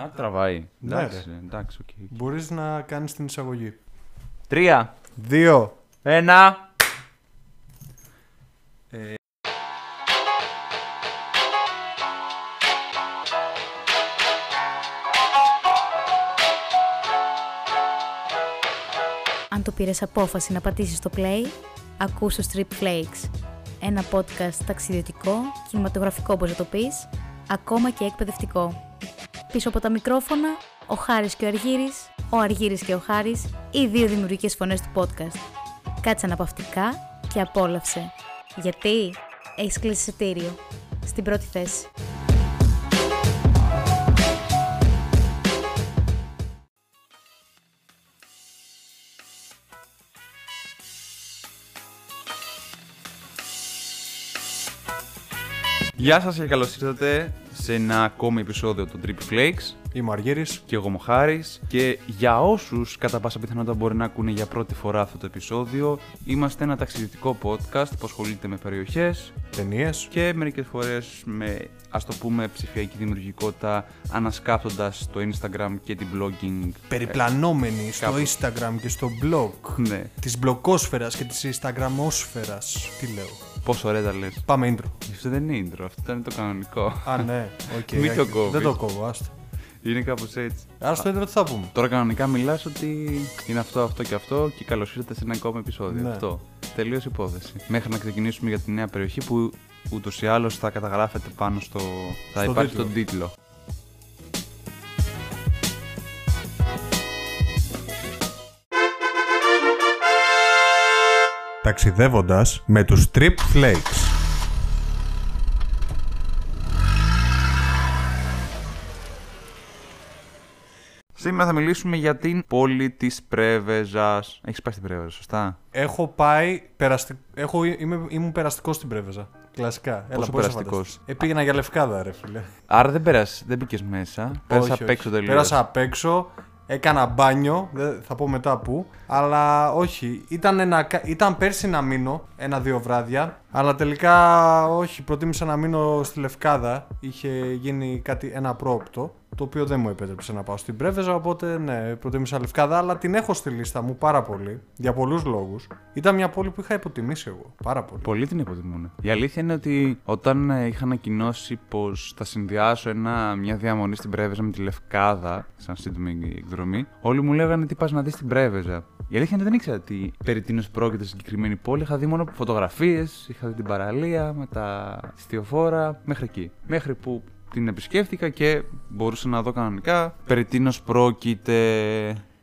Α, τραβάει. Ναι, Εντάξει, εντάξει, οκ. Μπορείς να κάνεις την εισαγωγή. Τρία. Δύο. Ένα. Αν το πήρες απόφαση να πατήσεις το play, ακούς το Strip Flakes. Ένα podcast ταξιδιωτικό, κινηματογραφικό όπως να το πεις, ακόμα και εκπαιδευτικό. Πίσω από τα μικρόφωνα, ο Χάρης και ο Αργύρης, ο Αργύρης και ο Χάρης, οι δύο δημιουργικές φωνές του podcast. Κάτσε αναπαυτικά και απόλαυσε. Γιατί έχεις κλείσει εισιτήριο. Στην πρώτη θέση. Γεια σας και καλώς ήρθατε σε ένα ακόμη επεισόδιο του Trip Flakes. Είμαι ο Αργύρης. Και εγώ είμαι ο Χάρης. Και για όσους κατά πάσα πιθανότητα μπορεί να ακούνε για πρώτη φορά αυτό το επεισόδιο, είμαστε ένα ταξιδιωτικό podcast που ασχολείται με περιοχές Ταινίες. και μερικές φορές με ας το πούμε ψηφιακή δημιουργικότητα ανασκάπτοντας το Instagram και την blogging. Περιπλανόμενοι στο κάπως. Instagram και στο blog. Ναι, Της μπλοκόσφαιρας και της Instagramόσφαιρας. Τι λέω. Πόσο ωραία τα λες. Πάμε intro. Αυτό δεν είναι intro, αυτό ήταν το κανονικό. Α, ναι. Οκ. Μην το άκυρο. κόβεις. Δεν το κόβω, άστο. Είναι κάπως έτσι. Άρα στο intro τι θα πούμε; Τώρα κανονικά μιλάς ότι είναι αυτό, αυτό και αυτό και καλώς ήρθατε σε ένα ακόμα επεισόδιο. Ναι. Αυτό. Τελείως υπόθεση. Μέχρι να ξεκινήσουμε για τη νέα περιοχή που ούτως ή άλλως θα καταγράφεται πάνω στο... θα Στο υπάρχει τίτλο. στον τίτλο. Ταξιδεύοντας με τους Trip Flakes. Σήμερα θα μιλήσουμε για την πόλη της Πρέβεζας. Έχεις πάει στην Πρέβεζα, σωστά; Έχω πάει. Περαστι... Έχω... Είμαι... Ήμουν περαστικός στην Πρέβεζα. Κλασικά. Έλα, Πόσο μπορείς να περαστικός; φανταστείς. Ε, πήγαινα για λευκάδα, ρε φίλε. Άρα δεν πέρασες, δεν μπήκες μέσα. Πέρασα Όχι, απ' έξω όχι. τελείως. Πέρασα απ' έξω, έκανα μπάνιο, δεν θα πω μετά που. Αλλά όχι, ήταν, ένα, ήταν πέρσι να μείνω ένα-δύο βράδια. Αλλά τελικά όχι, προτίμησα να μείνω στη Λευκάδα. Είχε γίνει κάτι, ένα πρόοπτο. Το οποίο δεν μου επέτρεψε να πάω στην Πρέβεζα, οπότε ναι, προτίμησα Λευκάδα, αλλά την έχω στη λίστα μου πάρα πολύ. Για πολλούς λόγους. Ήταν μια πόλη που είχα υποτιμήσει εγώ. Πάρα πολύ. Πολλοί την υποτιμούν. Η αλήθεια είναι ότι όταν ε, είχα ανακοινώσει πως θα συνδυάσω ένα, μια διαμονή στην Πρέβεζα με τη Λευκάδα, σαν σύντομη εκδρομή, όλοι μου λέγανε τι πας να δεις στην Πρέβεζα; Η αλήθεια είναι ότι δεν ήξερα τι περί τίνος πρόκειται στη συγκεκριμένη πόλη. Είχα δει μόνο φωτογραφίες, είχα δει την παραλία με τα στιοφόρα, μέχρι εκεί. Μέχρι που την επισκέφτηκα και μπορούσα να δω κανονικά περί τίνος πρόκειται.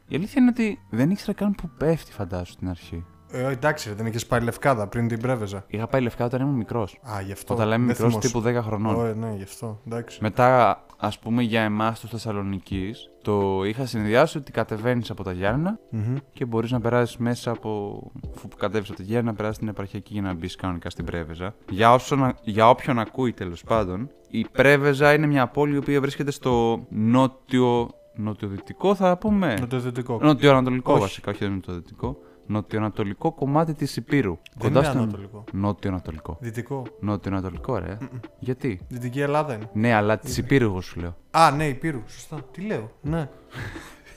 Η αλήθεια είναι ότι δεν ήξερα καν που πέφτει, φαντάσου στην αρχή. Ε, εντάξει, ρε, δεν είχες πάει Λευκάδα πριν την Πρέβεζα. Είχα πάει λευκά όταν ήμουν μικρός. Α, γι' αυτό. Όταν λέμε δεν μικρός θυμόσαι. τύπου 10 χρονών. Ω, ε, ναι, γι' αυτό. Εντάξει. Μετά, ας πούμε, για εμάς τους Θεσσαλονίκη, το είχα συνδυάσει ότι κατεβαίνεις από τα Γιάννα Μμμ. και μπορείς να περάσεις μέσα από. αφού κατέβεις από τα Γιάννα, να περάσεις την επαρχιακή για να μπεις κανονικά στην Πρέβεζα. Για, όσον, για όποιον ακούει τέλος πάντων, η Πρέβεζα είναι μια πόλη η οποία βρίσκεται στο νότιο. Νοτιοδυτικό θα πούμε. Νοτιοδυτικό. Νοτιοανατολικό Όχι. βασικά, όχι νοτιοδυτικό. Νοτιοανατολικό κομμάτι της Υπήρου. Δεν είναι ανατολικό. Νότιο-ανατολικό. Δυτικό. Νότιο-ανατολικό, ρε. Γιατί; Δυτική Ελλάδα είναι. Ναι, αλλά της Υπήρου, εγώ σου λέω. Α, ναι, Υπήρου. Σωστά. Τι λέω. Ναι.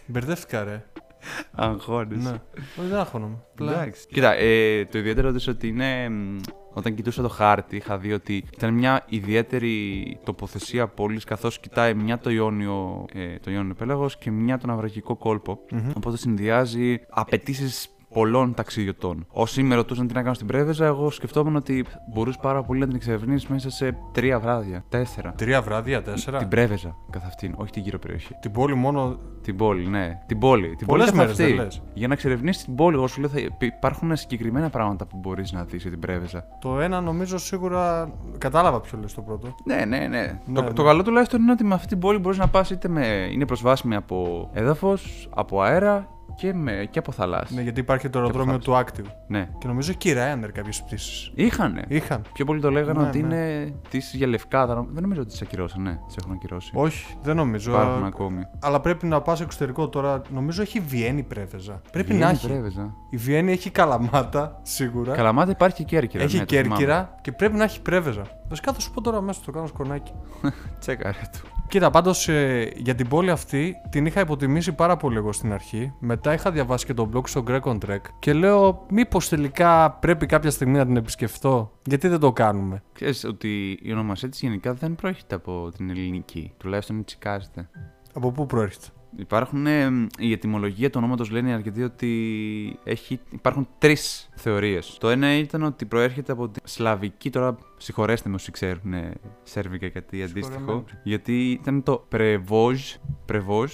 Μπερδεύτηκα, ρε. Αγχώνεσαι. ναι. Όχι, δεν αγχώνομαι. Απλά- Εντάξει. Κοίτα, ε, το ιδιαίτερο είναι ότι είναι. μ, Όταν κοιτούσα το χάρτη, είχα δει ότι ήταν μια ιδιαίτερη τοποθεσία πόλης, καθώς κοιτάει μια το Ιόνιο, ε, το Ιόνιο πέλαγος και μια τον Αυραγικό κόλπο. Οπότε συνδυάζει απαιτήσεις πολλών ταξιδιωτών. Όσοι με ρωτούσαν τι να κάνω στην Πρέβεζα, εγώ σκεφτόμουν ότι μπορούσε πάρα πολύ να την εξερευνήσει μέσα σε τρία βράδια, τέσσερα. Τρία βράδια, τέσσερα; Την Πρέβεζα καθ' αυτήν, όχι την γύρω περιοχή. Την πόλη μόνο. Την πόλη, ναι. Την πόλη. Την Πολλές πόλη καθ' μέρες αυτή. δεν λες. Για να εξερευνήσει την πόλη, εγώ σου λέω θα υπάρχουν συγκεκριμένα πράγματα που μπορείς να δεις για την Πρέβεζα. Το ένα νομίζω σίγουρα. Κατάλαβα ποιο λες το πρώτο. Ναι, ναι, ναι. το, ναι. το καλό τουλάχιστον είναι ότι με αυτή την πόλη μπορείς να πας είτε με. είναι προσβάσιμη από έδαφος, από αέρα και, με, και από θαλάσση. Ναι, γιατί υπάρχει το αεροδρόμιο του Active. Ναι. Και νομίζω και η Ryanair κάποιες πτήσεις. Είχανε. Είχαν. Πιο πολύ το λέγανε Ναι, ότι ναι. είναι πτήσει για λευκάδα. Δεν νομίζω ότι τις ακυρώσαν. Ναι, τις έχουν ακυρώσει. Όχι, δεν νομίζω. Υπάρχουν ακόμη. Αλλά πρέπει να πας εξωτερικό τώρα. Νομίζω έχει Βιέννη πρέβεζα. Πρέπει Βιέννη, να έχει. Πρέβεζα. Η Βιέννη έχει καλαμάτα, σίγουρα. Καλαμάτα υπάρχει και Κέρκυρα. έχει ναι, το θυμάμαι. Κέρκυρα και πρέπει να έχει πρέβεζα. Βασικά θα σου πω τώρα μέσα, το κάνω σκονάκι. Τσέκαρε του. Κοίτα, πάντως για την πόλη αυτή την είχα υποτιμήσει πάρα πολύ εγώ στην αρχή. Μετά είχα διαβάσει και τον blog στο Greg on Trek και λέω, μήπως τελικά πρέπει κάποια στιγμή να την επισκεφτώ; Γιατί δεν το κάνουμε; Ξέρεις ότι η ονομασία της γενικά δεν προέρχεται από την ελληνική. Τουλάχιστον έτσι κάζεται. Από πού προέρχεται; Υπάρχουν, ε, η ετυμολογία του ονόματος λένε αρκετοί ότι έχει, υπάρχουν τρεις θεωρίες. Το ένα ήταν ότι προέρχεται από τη σλαβική, τώρα συγχωρέστε με όσοι ξέρουν ε, σέρβικα ή κάτι αντίστοιχο, Συγχωρεμένοι. γιατί ήταν το πρεβόζ, πρεβόζ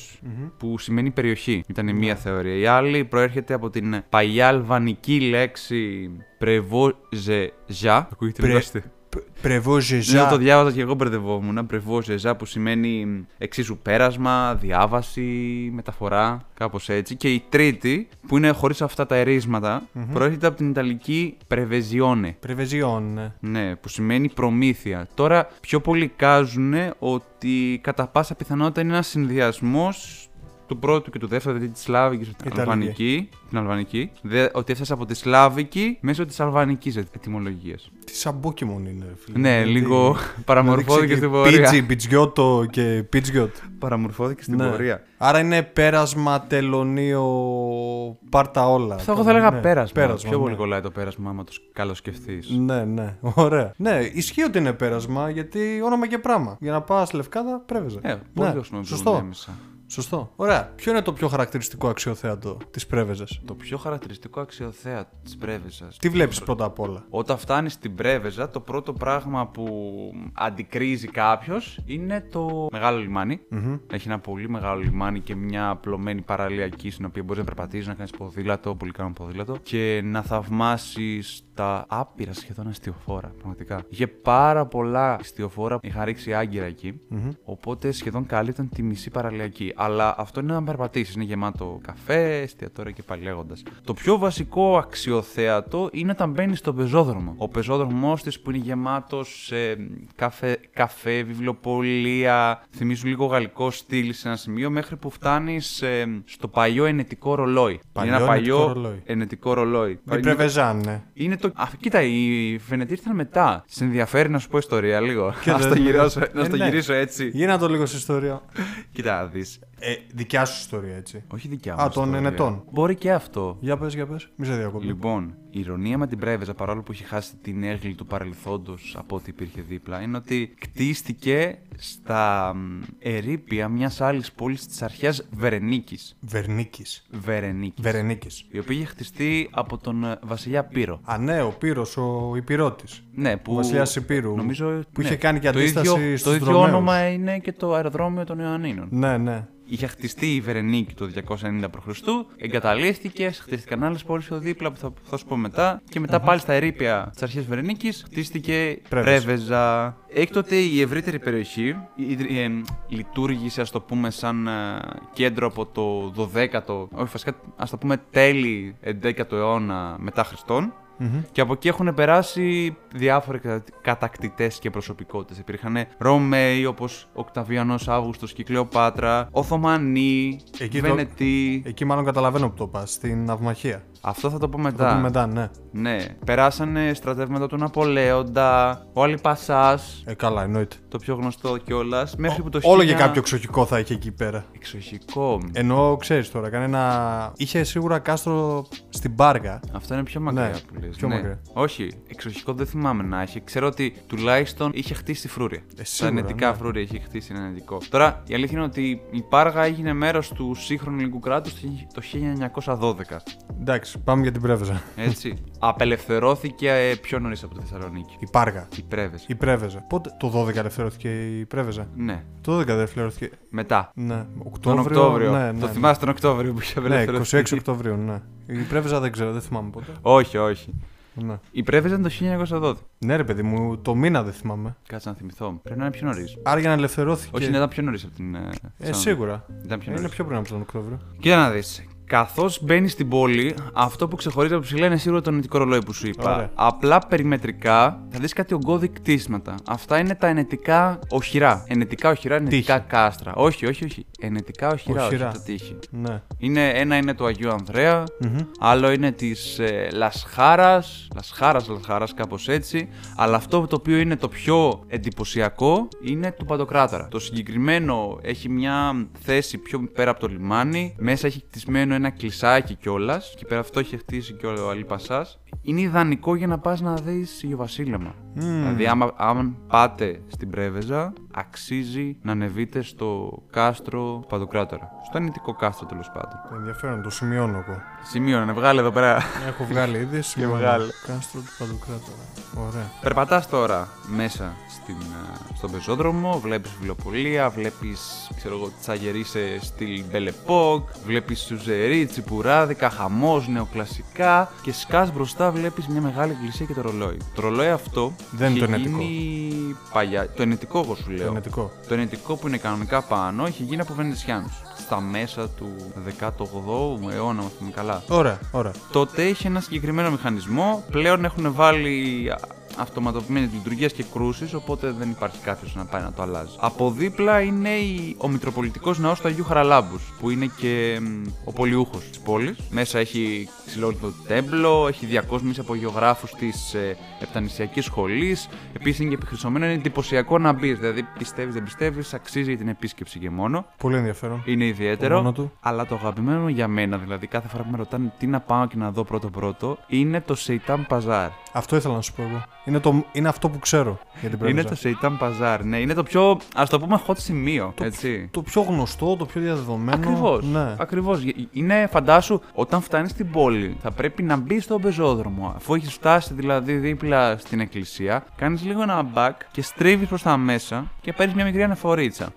που σημαίνει περιοχή. Ήταν η μία θεωρία. Η άλλη προέρχεται από την παλιά αλβανική λέξη πρεβόζεζα. Ακούγεται Πρε- λίγο αστείο. Πρεβόζεζα. Ναι, το διάβαζα και εγώ μπερδευόμουν. Πρεβόζεζα που σημαίνει εξίσου πέρασμα, διάβαση, μεταφορά, κάπως έτσι. Και η τρίτη, που είναι χωρίς αυτά τα ερίσματα, προέρχεται από την Ιταλική πρεβεζιόνε. Πρεβεζιόν, ναι. Ναι, που σημαίνει προμήθεια. Τώρα πιο πολλοί κάζουν ότι κατά πάσα πιθανότητα είναι ένας συνδυασμός του πρώτου και του δεύτερου, δηλαδή τη Σλάβικη με την Ιταλική. Αλβανική. Την Αλβανική δε, ότι έφτασε από τη Σλάβικη μέσω της Αλβανικής ετοιμολογίας. Τι σαν Pokemon είναι, ρε φίλε. Ναι, Δηλαδή- λίγο παραμορφώθηκε δηλαδή στην πορεία. Πίτζι, Πιτζιώτο και Πιτζιώτ. Παραμορφώθηκε στην Ναι. πορεία. Άρα είναι πέρασμα, τελωνίο, πάρτα όλα. Αυτό εγώ θα έλεγα Ναι, πέρασμα. πέρασμα, Πιο ναι. πολύ κολλάει το πέρασμα, άμα το καλοσκεφτεί. Ναι, ναι, ωραία. Ναι, ισχύει ότι είναι πέρασμα γιατί όνομα και πράγμα. Για να πας Λευκάδα πρέβεζε. Ε, πολύ ναι, χρησιμοποιούν σωστό. Έμεσα. Σωστό. Ωραία. Ποιο είναι το πιο χαρακτηριστικό αξιοθέατο της Πρέβεζε. Το πιο χαρακτηριστικό αξιοθέατο της Πρέβεζας. Τι βλέπεις πρώτα απ' όλα; Όταν φτάνεις στην Πρέβεζα, το πρώτο πράγμα που αντικρίζει κάποιος είναι το μεγάλο λιμάνι. Έχει ένα πολύ μεγάλο λιμάνι και μια απλωμένη παραλιακή στην οποία μπορείς να περπατήσεις, να κάνεις ποδήλατο, πολύ κάνουν ποδήλατο και να θαυμάσεις τα άπειρα σχεδόν αστιοφόρα. Πραγματικά. Είχε πάρα πολλά αστιοφόρα. Είχα ρίξει άγκυρα εκεί. Οπότε σχεδόν καλύπταν τη μισή παραλιακή. Αλλά αυτό είναι να περπατήσει. Είναι γεμάτο καφέ, εστιατόρια και πάλι λέγοντας. Το πιο βασικό αξιοθέατο είναι όταν μπαίνεις στο πεζόδρομο. Ο πεζόδρομός της που είναι γεμάτος σε καφέ, καφέ, βιβλιοπολία. Θυμίζουν λίγο γαλλικό στυλ σε ένα σημείο μέχρι που φτάνεις στο παλιό ενετικό ρολόι. Παλιό είναι ένα ενετικό παλιό ρολόι. ενετικό ρολόι. Η Είναι- Πρεβεζάν, ναι. είναι το. Α, κοίτα, οι Βενετοί ήρθαν μετά. Σε ενδιαφέρει να σου πω ιστορία λίγο. Και να δεν- στο γυρίσω, να Ε, στο ναι. γυρίσω έτσι. Γίνα το λίγο σε ιστορία. Κοίτα, να δεις. Ε, δικιά σου ιστορία, έτσι. Όχι δικιά μου. Α, των ιστορία. Ενετών. Μπορεί και αυτό. Για πες, για πες. Μη σε διακόπτω. Λοιπόν, η ηρωνία με την Πρέβεζα, παρόλο που είχε χάσει την έγκλη του παρελθόντος από ό,τι υπήρχε δίπλα, είναι ότι κτίστηκε στα μ, ερήπια μιας άλλης πόλης της αρχαίας Βερενίκης. Βερνίκης. Βερενίκης. Βερενίκης. Η οποία είχε χτιστεί από τον ε, βασιλιά Πύρο. Α, ναι, ο Πύρος, ο Υπηρώτης. Ναι, που. Ο βασιλιάς Υπήρου, Νομίζω, που ναι, είχε κάνει και το αντίσταση ίδιο, στους Το ίδιο Δρομέους. όνομα είναι και το αεροδρόμιο των Ιωαννίνων. Ναι, ναι. Είχε χτιστεί η Βερενίκη το 290 π.Χ., εγκαταλείφθηκες, χτίστηκαν άλλες πόλεις πιο δίπλα που θα, που θα σου πω μετά. Και μετά πάλι στα ερήπια της αρχαία Βερενίκης χτίστηκε Πρέβεζα. Πρέβεζα. Έκτοτε η ευρύτερη περιοχή η- ε, λειτουργήσε, ας το πούμε, σαν ε, κέντρο από το 12ο, όχι βασικά, ας το πούμε τέλη 11ο αιώνα μετά Χριστόν. Και από εκεί έχουν περάσει διάφοροι κατακτητές και προσωπικότητες. Υπήρχαν Ρωμαίοι όπως Οκταβιανός Αύγουστος και Κλεοπάτρα, Οθωμανοί, Εκεί το- Βενετοί. Εκεί μάλλον καταλαβαίνω που το πας. Στην Ναυμαχία. Αυτό θα το πω Θα μετά. το πούμε μετά, ναι. Ναι. Περάσανε στρατεύματα του Ναπολέοντα, ο Αλιπασάς, Ε, καλά, εννοείται. το πιο γνωστό κιόλας. Μέχρι που το Όλο και 1000 κάποιο εξοχικό θα είχε εκεί πέρα. Εξοχικό. Ενώ ξέρεις τώρα, κανένα. Είχε σίγουρα κάστρο στην Πάργα. Αυτό είναι πιο μακριά Ναι, που λες. πιο ναι. μακριά. Όχι, εξοχικό δεν θυμάμαι να έχει. Ξέρω ότι τουλάχιστον είχε χτίσει τη φρούρια. Ε, Τα σίγουρα, ενετικά ναι. φρούρια είχε χτίσει ένα ενετικό. Τώρα η αλήθεια είναι ότι η Πάργα έγινε μέρος του σύγχρονου ελληνικού κράτους το 1912. Εντάξει, πάμε για την Πρέβεζα. Έτσι. Απελευθερώθηκε ε, πιο νωρίς από τη Θεσσαλονίκη. Η Πάργα. Η Πρέβεζα. Η Πρέβεζα. Πότε το 12 ελευθερώθηκε η Πρέβεζα; Ναι. Το 12 ελευθερώθηκε. Μετά. Ναι, Τον Οκτώβριο. Οκτώβριο. Ναι, ναι, το ναι. θυμάσαι τον Οκτώβριο που είχε Ναι, απελευθερωθεί. 26 Οκτωβρίου, ναι. Η Πρέβεζα δεν ξέρω, δεν θυμάμαι πότε. Όχι, όχι. Ναι. Η Πρέβεζα είναι το 1912. ναι, ρε παιδί μου, το μήνα δεν θυμάμαι. Κάτσε να θυμηθώ. Πρέπει να είναι πιο νωρίς. Άρα για να ελευθερώθηκε. Όχι, ναι, ήταν πιο νωρίς από την. ε, Ε, Θεσσαλονίκη. σίγουρα. Ήταν πιο Είναι νωρίς. πιο πριν από τον Οκτώβριο. Κοίτα να δεις. Καθώς μπαίνει στην πόλη, αυτό που ξεχωρίζει από ψηλά είναι σίγουρα το ενετικό ρολόι που σου είπα. Ωραία. Απλά περιμετρικά θα δεις κάτι ογκώδη κτίσματα. Αυτά είναι τα ενετικά οχυρά. Ενετικά οχυρά, ενετικά Τείχη. κάστρα. Όχι, όχι, όχι. Ενετικά οχυρά, Οχυρά. όχι τα τείχη. Ναι. Είναι, ένα είναι του Αγίου Ανδρέα, Μμμ. άλλο είναι της ε, Λασχάρας, Λασχάρας, Λασχάρας, κάπως έτσι. Αλλά αυτό το οποίο είναι το πιο εντυπωσιακό είναι του Παντοκράτορα. Το συγκεκριμένο έχει μια θέση πιο πέρα από το λιμάνι. Μέσα έχει χτισμένο ένα κλεισάκι κιόλας. Και πέρα αυτό έχει χτίσει και ο Αλίπασάς. Είναι ιδανικό για να πας να δεις Βασίλεμα. Δηλαδή, άμα, άμα πάτε στην Πρέβεζα, αξίζει να ανεβείτε στο κάστρο του Παντοκράτορα. Στο ενητικό κάστρο τέλος πάντων. Ενδιαφέρον, το σημειώνω εγώ. Σημείο να βγάλει εδώ πέρα. Έχω βγάλει ήδη. σημειώνω. βγάλε. Κάστρο του Παντοκράτορα. Ωραία. Περπατάς τώρα μέσα στην, α, στον πεζόδρομο, βλέπεις βιβλιοπολία, βλέπεις ξέρω εγώ τσαγερί σε στυλ Belle Époque, βλέπεις σουζερί, τσιπουράδικα, χαμός, νεοκλασικά και σκάς μπροστά βλέπεις μια μεγάλη εκκλησία και το ρολόι. Το ρολόι αυτό Δεν είναι είχε το ενετικό. γίνει Παλιά, το ενετικό εγώ σου λέω. Ενετικό. Το ενετικό που είναι κανονικά πάνω έχει γίνει από Βενετσιάνους. Στα μέσα του 18ου αιώνα, αν θυμάμαι καλά. Ωραία, ωραία. Τότε είχε ένα συγκεκριμένο μηχανισμό. Πλέον έχουν βάλει α, αυτοματοποιημένη λειτουργίας και κρούσεις, οπότε δεν υπάρχει κάποιος να πάει να το αλλάζει. Από δίπλα είναι η, ο Μητροπολιτικός Ναός του Αγίου Χαραλάμπους, που είναι και μ, ο πολιούχος της πόλης. Μέσα έχει ξυλόλιτο τέμπλο, έχει διακόσμηση από γεωγράφους της ε, Επτανησιακής Σχολής. Επίσης είναι και επιχρησωμένο, είναι εντυπωσιακό να μπεις. Δηλαδή, πιστεύεις, δεν πιστεύεις, αξίζει για την επίσκεψη και μόνο. Πολύ ενδιαφέρον. Είναι ιδιαίτερο. μόνο του. Αλλά το αγαπημένο μου για μένα, δηλαδή κάθε φορά που με ρωτάνε τι να πάω και να δω πρώτο-πρώτο, είναι το Σεϊτάν Παζάρ. Αυτό ήθελα να σου πω εγώ. Είναι, το, είναι αυτό που ξέρω για την Είναι Πρέβεζα. το Σεϊτάν Παζάρ, ναι. Είναι το πιο, ας το πούμε, hot σημείο. έτσι. Το πιο γνωστό, το πιο διαδεδομένο. Ακριβώς. Ναι. Ακριβώς. Είναι, φαντάσου, όταν φτάνεις στην πόλη, θα πρέπει να μπεις στον πεζόδρομο. Αφού έχεις φτάσει δηλαδή δίπλα στην εκκλησία, κάνεις λίγο ένα back και στρίβεις προς τα μέσα και παίρνεις μια μικρή αναφορίτσα.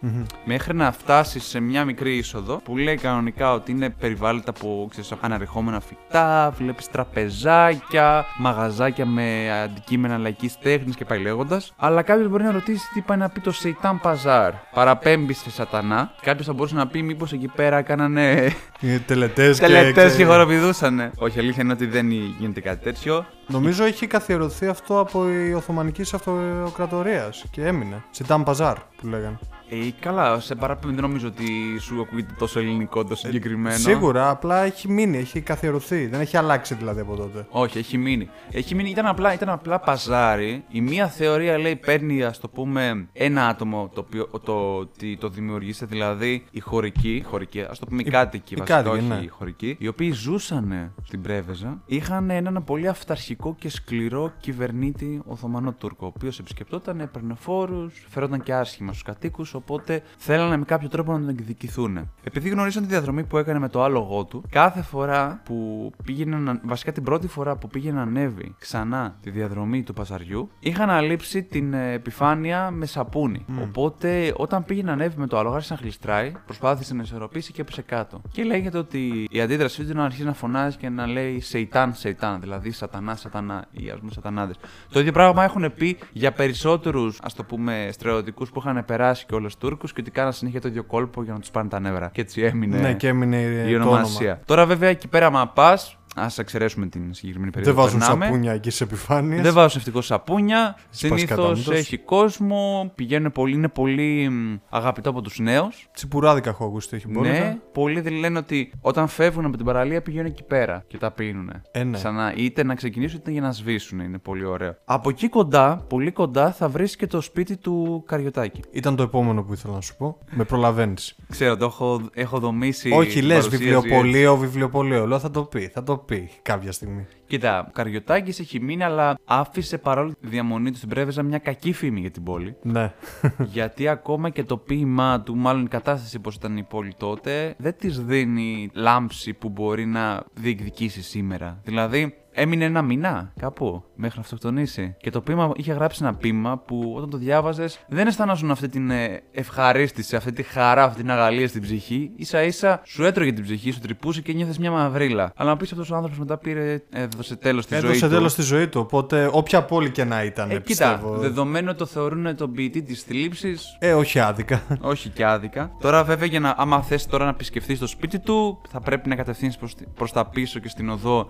Μέχρι να φτάσεις σε μια μικρή είσοδο που λέει κανονικά ότι είναι περιβάλλοντα από ξέρεις, αναρριχόμενα φυτά, βλέπεις τραπεζάκια, μαγαζάκια με αντικείμενα λαϊκή τέχνης και πάει λέγοντα. Αλλά κάποιος μπορεί να ρωτήσει τι πάει να πει το Σεϊτάν Παζάρ. Παραπέμπει σε σατανά. Κάποιος θα μπορούσε να πει μήπως εκεί πέρα κάνανε Οι τελετές τελετές και χοροπηδούσανε. Όχι, αλήθεια είναι ότι δεν γίνεται κάτι τέτοιο. Νομίζω έχει καθιερωθεί αυτό από η Οθωμανικής Αυτοκρατορίας και έμεινε. Σιτάν Παζάρ που λέγανε. Ε, καλά, σε παραπέμπει δεν νομίζω ότι σου ακούγεται τόσο ελληνικό το συγκεκριμένο. Σίγουρα, απλά έχει μείνει, έχει καθιερωθεί. Δεν έχει αλλάξει δηλαδή από τότε. Όχι, έχει μείνει. Έχει μείνει, ήταν απλά, ήταν απλά παζάρι. Η μία θεωρία λέει παίρνει, ας το πούμε, ένα άτομο το οποίο το, ότι το δημιουργήσε, δηλαδή οι χωρικοί, χωρικοί ας το πούμε οι κάτοικοι οι βασικά, κάτοικοι, όχι ναι. οι χωρικοί, οι οποίοι ζούσαν στην Πρέβεζα, είχαν έναν πολύ αυταρχικό και σκληρό κυβερνήτη Οθωμανό Τούρκο, ο οποίος επισκεπτόταν, έπαιρνε φόρους, φερόταν και άσχημα στους κατοίκους, οπότε θέλανε με κάποιο τρόπο να τον εκδικηθούν. Επειδή γνωρίζαν τη διαδρομή που έκανε με το άλογο του, κάθε φορά που πήγαινε να. βασικά την πρώτη φορά που πήγε να ανέβει ξανά τη διαδρομή του παζαριού, είχαν αλείψει την ε, επιφάνεια με σαπούνι. Οπότε όταν πήγε να ανέβει με το άλογο, άρχισε να γλιστράει, προσπάθησε να ισορροπήσει και έπεσε κάτω. Και λέγεται ότι η αντίδρασή του ήταν να αρχίσει να φωνάζει και να λέει Σεϊτάν, Σεϊτάν, δηλαδή Σατανά, Σατανά, ή ας πούμε Σατανάδες. Το ίδιο πράγμα έχουν πει για περισσότερους, ας το πούμε, στρατιωτικούς που είχαν περάσει και όλου Τούρκου και ότι κάναν συνέχεια το ίδιο κόλπο για να τους πάνε τα νεύρα. Και έτσι έμεινε Ναι, και έμεινε η το ονομασία. όνομα. Τώρα, βέβαια, εκεί πέρα, άμα πας, ας εξαιρέσουμε την συγκεκριμένη περίοδο. Δεν βάζουν που περνάμε. σαπούνια εκεί σε επιφάνειες. Δεν βάζουν ευτυχώς σαπούνια. Συνήθως κατάμετος. έχει κόσμο. Πηγαίνουν πολύ, είναι πολύ μ, αγαπητό από τους νέους. Τσιπουράδικα έχω ακούσει ότι έχει μπόλικα. Ναι, πολλοί δεν λένε ότι όταν φεύγουν από την παραλία πηγαίνουν εκεί πέρα και τα πίνουν. Ε, ναι. Ξανά, είτε να ξεκινήσουν είτε για να σβήσουν. Είναι πολύ ωραίο. Από εκεί κοντά, πολύ κοντά, θα βρεις και το σπίτι του Καριωτάκη. Ήταν το επόμενο που ήθελα να σου πω. Με προλαβαίνεις. Ξέρω, το έχω, έχω δομήσει. Όχι, την λες παρουσίαση έτσι. βιβλιοπωλείο, βιβλιοπωλείο. Λέω θα το πει, θα το πει κάποια στιγμή. Κοίτα, ο Καριωτάκης έχει μείνει, αλλά άφησε παρόλο τη διαμονή του στην Πρέβεζα μια κακή φήμη για την πόλη. Ναι. γιατί ακόμα και το ποίημά του, μάλλον η κατάσταση πώς ήταν η πόλη τότε, δεν της δίνει λάμψη που μπορεί να διεκδικήσει σήμερα. Δηλαδή, έμεινε ένα μήνα κάπου μέχρι να αυτοκτονήσει. Και το ποίημα είχε γράψει ένα ποίημα που όταν το διάβαζες δεν αισθανόσουν αυτή την ε, ευχαρίστηση, αυτή τη χαρά, αυτή την αγαλία στην ψυχή. σα ίσα σου έτρωγε την ψυχή, σου τρυπούσε και νιώθες μια μαυρίλα. Αλλά να πεις αυτός ο άνθρωπος μετά πήρε, έδωσε τέλος στη ζωή του. Έδωσε τέλος στη ζωή του. Οπότε όποια πόλη και να ήταν, ε, πιστεύω. Κοίτα, δεδομένου το θεωρούν τον ποιητή της θλίψης. Ε, όχι άδικα. όχι και άδικα. Τώρα, βέβαια, για να, άμα θες τώρα να επισκεφθείς το σπίτι του, θα πρέπει να κατευθύνει προς τα πίσω και στην οδό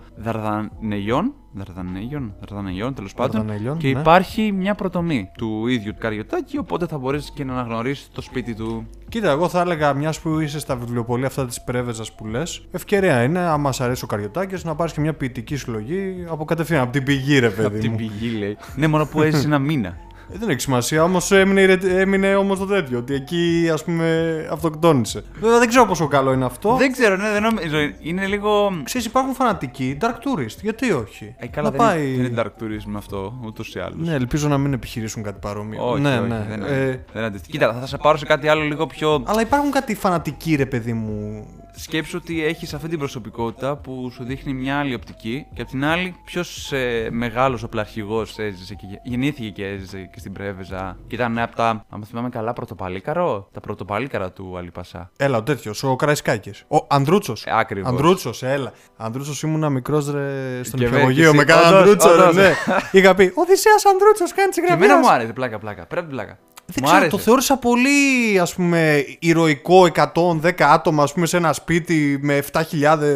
Δαρδανεγιών. Δαρδανέγιον, Δαρδανέγιον τέλος πάντων. Και ναι. υπάρχει μια προτομή του ίδιου του Καριωτάκη, οπότε θα μπορέσει και να αναγνωρίσεις το σπίτι του. Κοίτα, εγώ θα έλεγα μιας που είσαι στα βιβλιοπολία αυτά της πρέβεζας που λες, ευκαιρία είναι, άμα σ' αρέσει ο Καριωτάκης, να πάρεις και μια ποιητική συλλογή από κατευθείαν, από την πηγή, ρε παιδί. από την πηγή, λέει. ναι, μόνο που έζησε ένα μήνα. Ε, δεν έχει σημασία, όμως έμεινε, έμεινε όμως το τέτοιο. Ότι εκεί ας πούμε αυτοκτόνησε. Βέβαια δεν ξέρω πόσο καλό είναι αυτό. Δεν ξέρω, ναι, δεν νομίζω. Είναι λίγο. Ξέρεις, υπάρχουν φανατικοί dark tourist. Γιατί όχι; Ε, καλά, να δεν, πάει... είναι, δεν είναι dark tourism αυτό, ούτως ή άλλως. Ναι, ελπίζω να μην επιχειρήσουν κάτι παρόμοιο. Όχι, ναι, όχι, ναι. Δεν, ε... δεν Κοίτα, θα σε πάρω σε κάτι άλλο λίγο πιο. Αλλά υπάρχουν κάτι φανατικοί, ρε παιδί μου. Σκέψου ότι έχεις αυτή την προσωπικότητα που σου δείχνει μια άλλη οπτική και απ' την άλλη, ποιος ε, μεγάλος οπλαρχηγό έζησε και γεννήθηκε και έζησε και στην Πρέβεζα. Και ήταν από τα, αν θυμάμαι καλά, πρωτοπαλίκαρο. Τα πρωτοπαλίκαρα του Αλιπασά. Έλα, ο τέτοιος, ο Κραϊσκάκης. Ο Ανδρούτσος. Ε, Ακριβώς. Ανδρούτσος, έλα. Ανδρούτσος ήμουν μικρός ρε στον υπηαγωγείο. Με κάνα Ανδρούτσο, ναι. Είχα πει Οδυσσέας Ανδρούτσος, κάνεις τη Και εμένα μου άρεσε, πλάκα, πλάκα. Πρέπει πλάκα. Δεν ξέρω, το θεώρησα πολύ ας πούμε ηρωικό 110 άτομα ας πούμε, σε ένα σπίτι με 7.000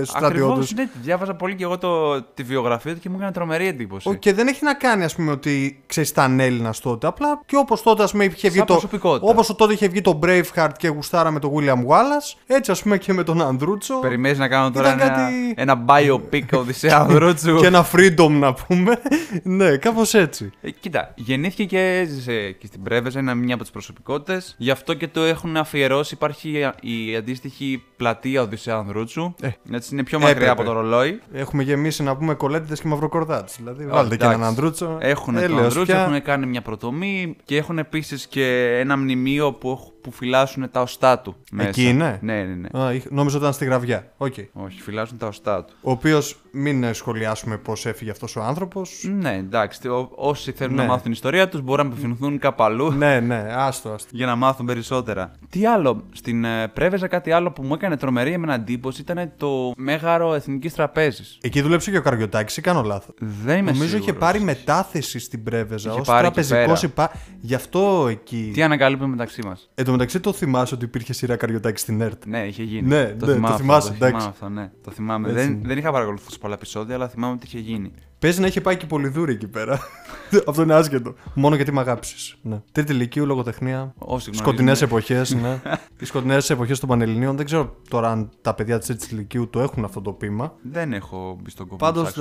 στρατιώτες. ναι, διάβαζα πολύ και εγώ το, τη βιογραφία του και μου έκανε τρομερή εντύπωση. Και δεν έχει να κάνει ας πούμε ότι ξέρεις ήταν Έλληνας τότε, απλά και όπως τότε ας πούμε είχε βγει το, όπως τότε είχε βγει το Braveheart και γουστάρα με τον William Wallace, έτσι ας πούμε και με τον Ανδρούτσο. Περιμένεις να κάνω τώρα ένα, κάτι... ένα biopic Οδυσσέα Ανδρούτσου. και ένα freedom να πούμε. ναι, κάπως έτσι. Ε, κοίτα, γεννήθηκε και έζησε και στην Πρέβεζα, ένα μια από τις προσωπικότητες. Γι' αυτό και το έχουν αφιερώσει. Υπάρχει η αντίστοιχη πλατεία Οδυσσέα Ανδρούτσου. Ε, Έτσι είναι πιο μακριά από το ρολόι. Έχουμε γεμίσει να πούμε κολέτητες και μαυροκορδάτες. Δηλαδή, βάλτε και έναν Ανδρούτσο. Έχουν τον Ανδρούτσο, έχουν κάνει μια προτομή και έχουν επίσης και ένα μνημείο που που φυλάσσουν τα οστά του. Μέσα. Εκεί είναι; Ναι, ναι, ναι. Α, νόμιζα ότι ήταν στη γραβιά. Okay. Όχι, φυλάσσουν τα οστά του. Ο οποίος μην σχολιάσουμε πώς έφυγε αυτός ο άνθρωπος. Ναι, εντάξει. Ό, όσοι θέλουν ναι. να μάθουν την ιστορία τους μπορούν να απευθυνθούν κάπου αλλού. ναι, ναι, άστο, άστο. Για να μάθουν περισσότερα. Τι άλλο, στην ε, Πρέβεζα κάτι άλλο που μου έκανε τρομερή εμένα εντύπωση ήταν το μέγαρο Εθνικής Τραπέζης. Εκεί δούλεψε και ο Καριωτάκη ή κάνω λάθος. Δεν είμαι Νομίζω σίγουρος. είχε πάρει μετάθεση στην Πρέβεζα ως τραπεζικός υπά. Γι' αυτό εκεί. Τι ανακαλύπτουμε μεταξύ μας. Ε, μεταξύ το θυμάσαι ότι υπήρχε σειρά Καριωτάκη στην ΕΡΤ; Ναι, είχε γίνει. Ναι, το, ναι, θυμάμαι, το θυμάσαι, αυτό, το θυμάμαι αυτό, ναι. Το θυμάμαι. Δεν, δεν είχα παρακολουθήσει πολλά επεισόδια, αλλά θυμάμαι ότι είχε γίνει. Παίζει να είχε πάει και πολυδούρη εκεί πέρα. Αυτό είναι άσχετο. Μόνο γιατί με αγάπησες. Ναι. Τρίτη ηλικίου, λογοτεχνία. Σκοτεινές εποχές. Ναι. Οι σκοτεινές εποχές των Πανελληνίων. Δεν ξέρω τώρα αν τα παιδιά της τρίτης ηλικίου το έχουν αυτό το πείμα. Δεν έχω μπει στον κόμμα. Πάντως,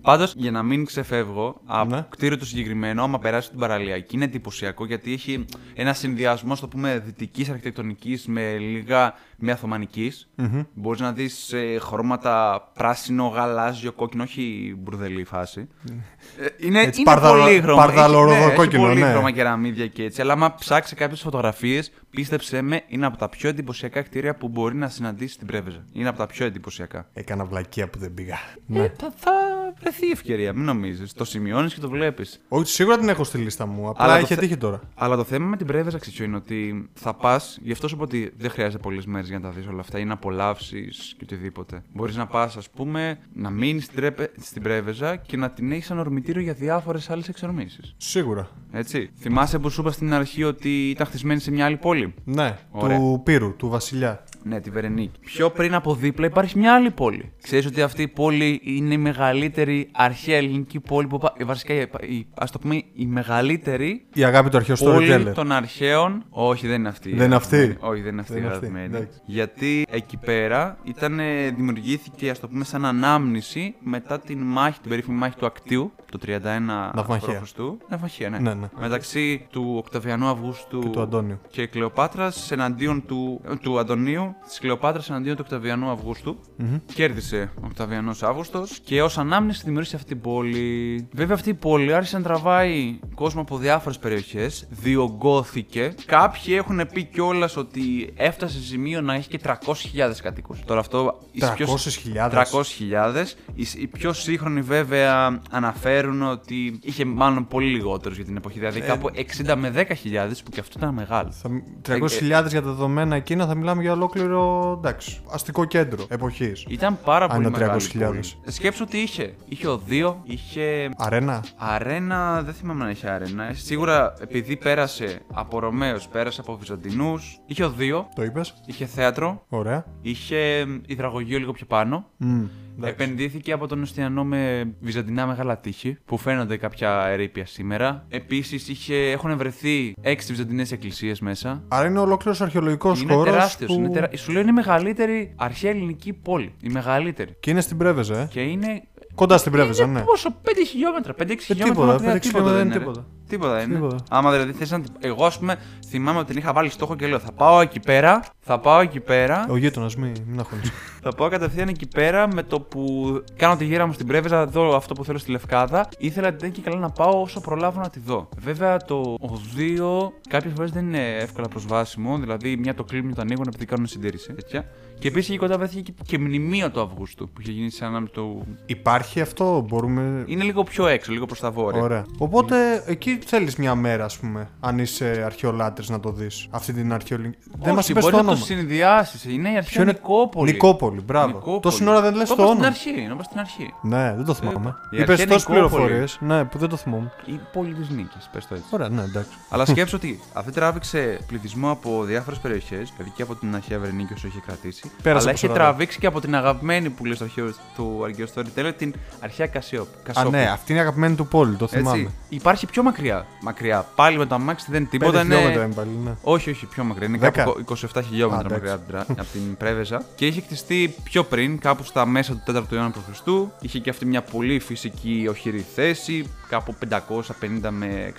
Πάντως, για να μην ξεφεύγω από ναι. κτίριο το συγκεκριμένο, άμα περάσει την παραλιακή, είναι εντυπωσιακό γιατί έχει ένα συνδυασμό, το πούμε, δυτικής αρχιτεκτονικής με λίγα μια Οθωμανική. Mm-hmm. Μπορείς να δεις ε, χρώματα πράσινο, γαλάζιο, κόκκινο, όχι μπουρδελή φάση. Ε, είναι, έτσι, είναι παρδαλο, πολύ χρώμα. Παρδαλοροδο ναι, κόκκινο, έχει πολύ ναι. χρώμα κεραμίδια και έτσι. Αλλά άμα ψάξει κάποιες φωτογραφίες, πίστεψε με, είναι από τα πιο εντυπωσιακά κτίρια που μπορεί να συναντήσει στην Πρέβεζα. Είναι από τα πιο εντυπωσιακά. Έκανα βλακεία που δεν πήγα. Ε, ναι. θα, θα βρεθεί η ευκαιρία, μην νομίζεις. Το σημειώνεις και το βλέπεις. Όχι, σίγουρα την έχω στη λίστα μου. Απλά Αλλά είχε τύχει τώρα. Αλλά το θέμα με την Πρέβεζα ξυτσιό είναι ότι θα πας, γι' αυτό σου πω ότι δεν χρειάζεται πολλές μέρες για να τα δεις όλα αυτά ή να απολαύσεις και οτιδήποτε. Μπορείς να πας, ας πούμε, να μείνεις στην, τρέπε, στην Πρέβεζα και να την έχεις σαν ορμητήριο για διάφορες άλλες εξορμήσεις. Σίγουρα. Έτσι. Θυμάσαι που σου είπα στην αρχή ότι ήταν χτισμένη σε μια άλλη πόλη; Ναι, Ωραία. του Πύρου, του Βασιλιά. Ναι, τη Βερενίκη. Πιο πριν από δίπλα υπάρχει μια άλλη πόλη. Ξέρεις ότι αυτή η πόλη είναι η μεγαλύτερη αρχαία ελληνική πόλη που. Βασικά, ας το πούμε, η μεγαλύτερη. Η αγάπη του αρχαίου Πόλη των αρχαίων. Όχι, δεν είναι αυτή. Δεν είναι αυτή; Όχι, δεν είναι αυτή. Δεν αυτή. Γιατί εκεί πέρα ήταν, δημιουργήθηκε, ας το πούμε, σαν ανάμνηση μετά την μάχη, την περίφημη μάχη του Ακτίου το 31 Ναυμαχία. π.Χ. Ναυμαχία, ναι. Ναι, ναι. Μεταξύ του Οκταβιανού Αυγούστου Και του Αντώνιου. και Κλεοπάτρας εναντίον του, ε, του Αντωνίου, της Κλεοπάτρας εναντίον του Οκταβιανού Αυγούστου. Κέρδισε ο Οκταβιανός Αύγουστος και ως ανάμνηση δημιούργησε αυτή την πόλη. Βέβαια, αυτή η πόλη άρχισε να τραβάει κόσμο από διάφορες περιοχές, διωγγώθηκε. Κάποιοι έχουν πει κιόλας ότι έφτασε σε σημείο να έχει και 300.000 κατοίκους. Τώρα αυτό. οι πιο- 300.000. 300.000. Οι, οι πιο σύγχρονοι βέβαια αναφέρουν ότι είχε μάλλον πολύ λιγότερους για την εποχή. Ε, Δηλαδή κάπου 60 με 10.000 που και αυτό ήταν μεγάλο. Θα, 300.000 για τα δεδομένα εκείνα θα μιλάμε για ολόκληρο εντάξει, αστικό κέντρο εποχής. Ήταν πάρα Αν πολύ είναι μεγάλη 300.000. πόλη. Σκέψου τι είχε. Είχε οδείο, είχε Αρένα. αρένα, δεν θυμάμαι αν είχε αρένα. Ε, Σίγουρα επειδή πέρασε από Ρωμαίους, πέρασε από Βυζαντινούς, είχε οδείο, Το είπες. είχε θέατρο, Ωραία. είχε υδραγωγείο λίγο πιο πάνω. Μμ, Επενδύθηκε από τον Οστιανό με βυζαντινά μεγάλα τείχη που φαίνονται κάποια ερήπια σήμερα. Επίσης έχουν βρεθεί έξι βυζαντινές εκκλησίες μέσα. Άρα είναι ολόκληρος αρχαιολογικός Είναι χώρος. τεράστιος. Που... Είναι τερα... Σου λέω είναι η μεγαλύτερη αρχαία ελληνική πόλη. Η μεγαλύτερη. Και είναι στην Πρέβεζα, ε. Και είναι. Κοντά στην Πρέβεζα, είναι ναι. πόσο, 5 χιλιόμετρα, 5-6 χιλιόμετρα. τίποτα, μακριά, 5-6 χιλιόμετρα δεν είναι ρε. τίποτα. Τίποτα είναι. Τίποτα. Άμα δηλαδή θες να. Εγώ, ας πούμε, θυμάμαι ότι την είχα βάλει στόχο και λέω θα πάω εκεί πέρα. Θα πάω εκεί πέρα. Ο γείτονας, μην, μην αγχώνεσαι. Θα πάω κατευθείαν εκεί πέρα με το που κάνω τη γύρα μου στην Πρέβεζα, δω αυτό που θέλω στη Λευκάδα. Ήθελα δεν και καλά να πάω όσο προλάβω να τη δω. Βέβαια το οδείο κάποιες φορές δεν είναι εύκολα προσβάσιμο, δηλαδή μια το κλείνουν το ανοίγουν επειδή κάνουν συντήρηση. Τέτοια. Και επίσης εκεί κοντά βρέθηκε και, και μνημείο του Αυγούστου που είχε γίνει σαν να το. Υπάρχει αυτό, μπορούμε. Είναι λίγο πιο έξω, λίγο προς τα βόρεια. Ωραία. Οπότε εκεί θέλεις μια μέρα, ας πούμε, αν είσαι αρχαιολάτρης να το δεις. Αυτή την αρχαιολογική. Δεν μα Όχι, είπε μπορεί το να το όνομα. Συνδυάσεις. Είναι η αρχαία Ποιο είναι- Νικόπολη. Νικόπολη, μπράβο. Νικόπολη. Τόση ώρα δεν λες το είπα στην όνομα. αρχή. Να είπα στην αρχή. Ναι, δεν το θυμάμαι. η Είπες αρχαία τόσες Νικόπολη. πληροφορίες. Ναι, που δεν το θυμόμουν. Η πόλη της νίκης, πες το έτσι. Ωραία, ναι, εντάξει. Αλλά σκέψω ότι αυτή τράβηξε πληθυσμό από διάφορες περιοχές, δηλαδή και από την αρχαία Βερνίκη όσο είχε κρατήσει. Πέρασε αλλά από είχε σωρά. τραβήξει και από την αγαπημένη που λέει στο αρχαίο του αρχαίου storyteller, την αρχαία Κασιόπ. Α, ναι, αυτή είναι η αγαπημένη του πόλη, το θυμάμαι. Έτσι. Υπάρχει πιο μακριά. Μακριά. Πάλι με το αμάξι δεν είναι τίποτα. Πέντε χιλιόμετρα Είναι... είναι πάλι, ναι. Όχι, όχι, πιο μακριά. Είναι Δέκα. κάπου 27 χιλιόμετρα Α, μακριά από την, τρα- από την Πρέβεζα. Και είχε χτιστεί πιο πριν, κάπου στα μέσα του 4ου αιώνα π.Χ. Είχε και αυτή μια πολύ φυσική οχυρή θέση, κάπου 550 με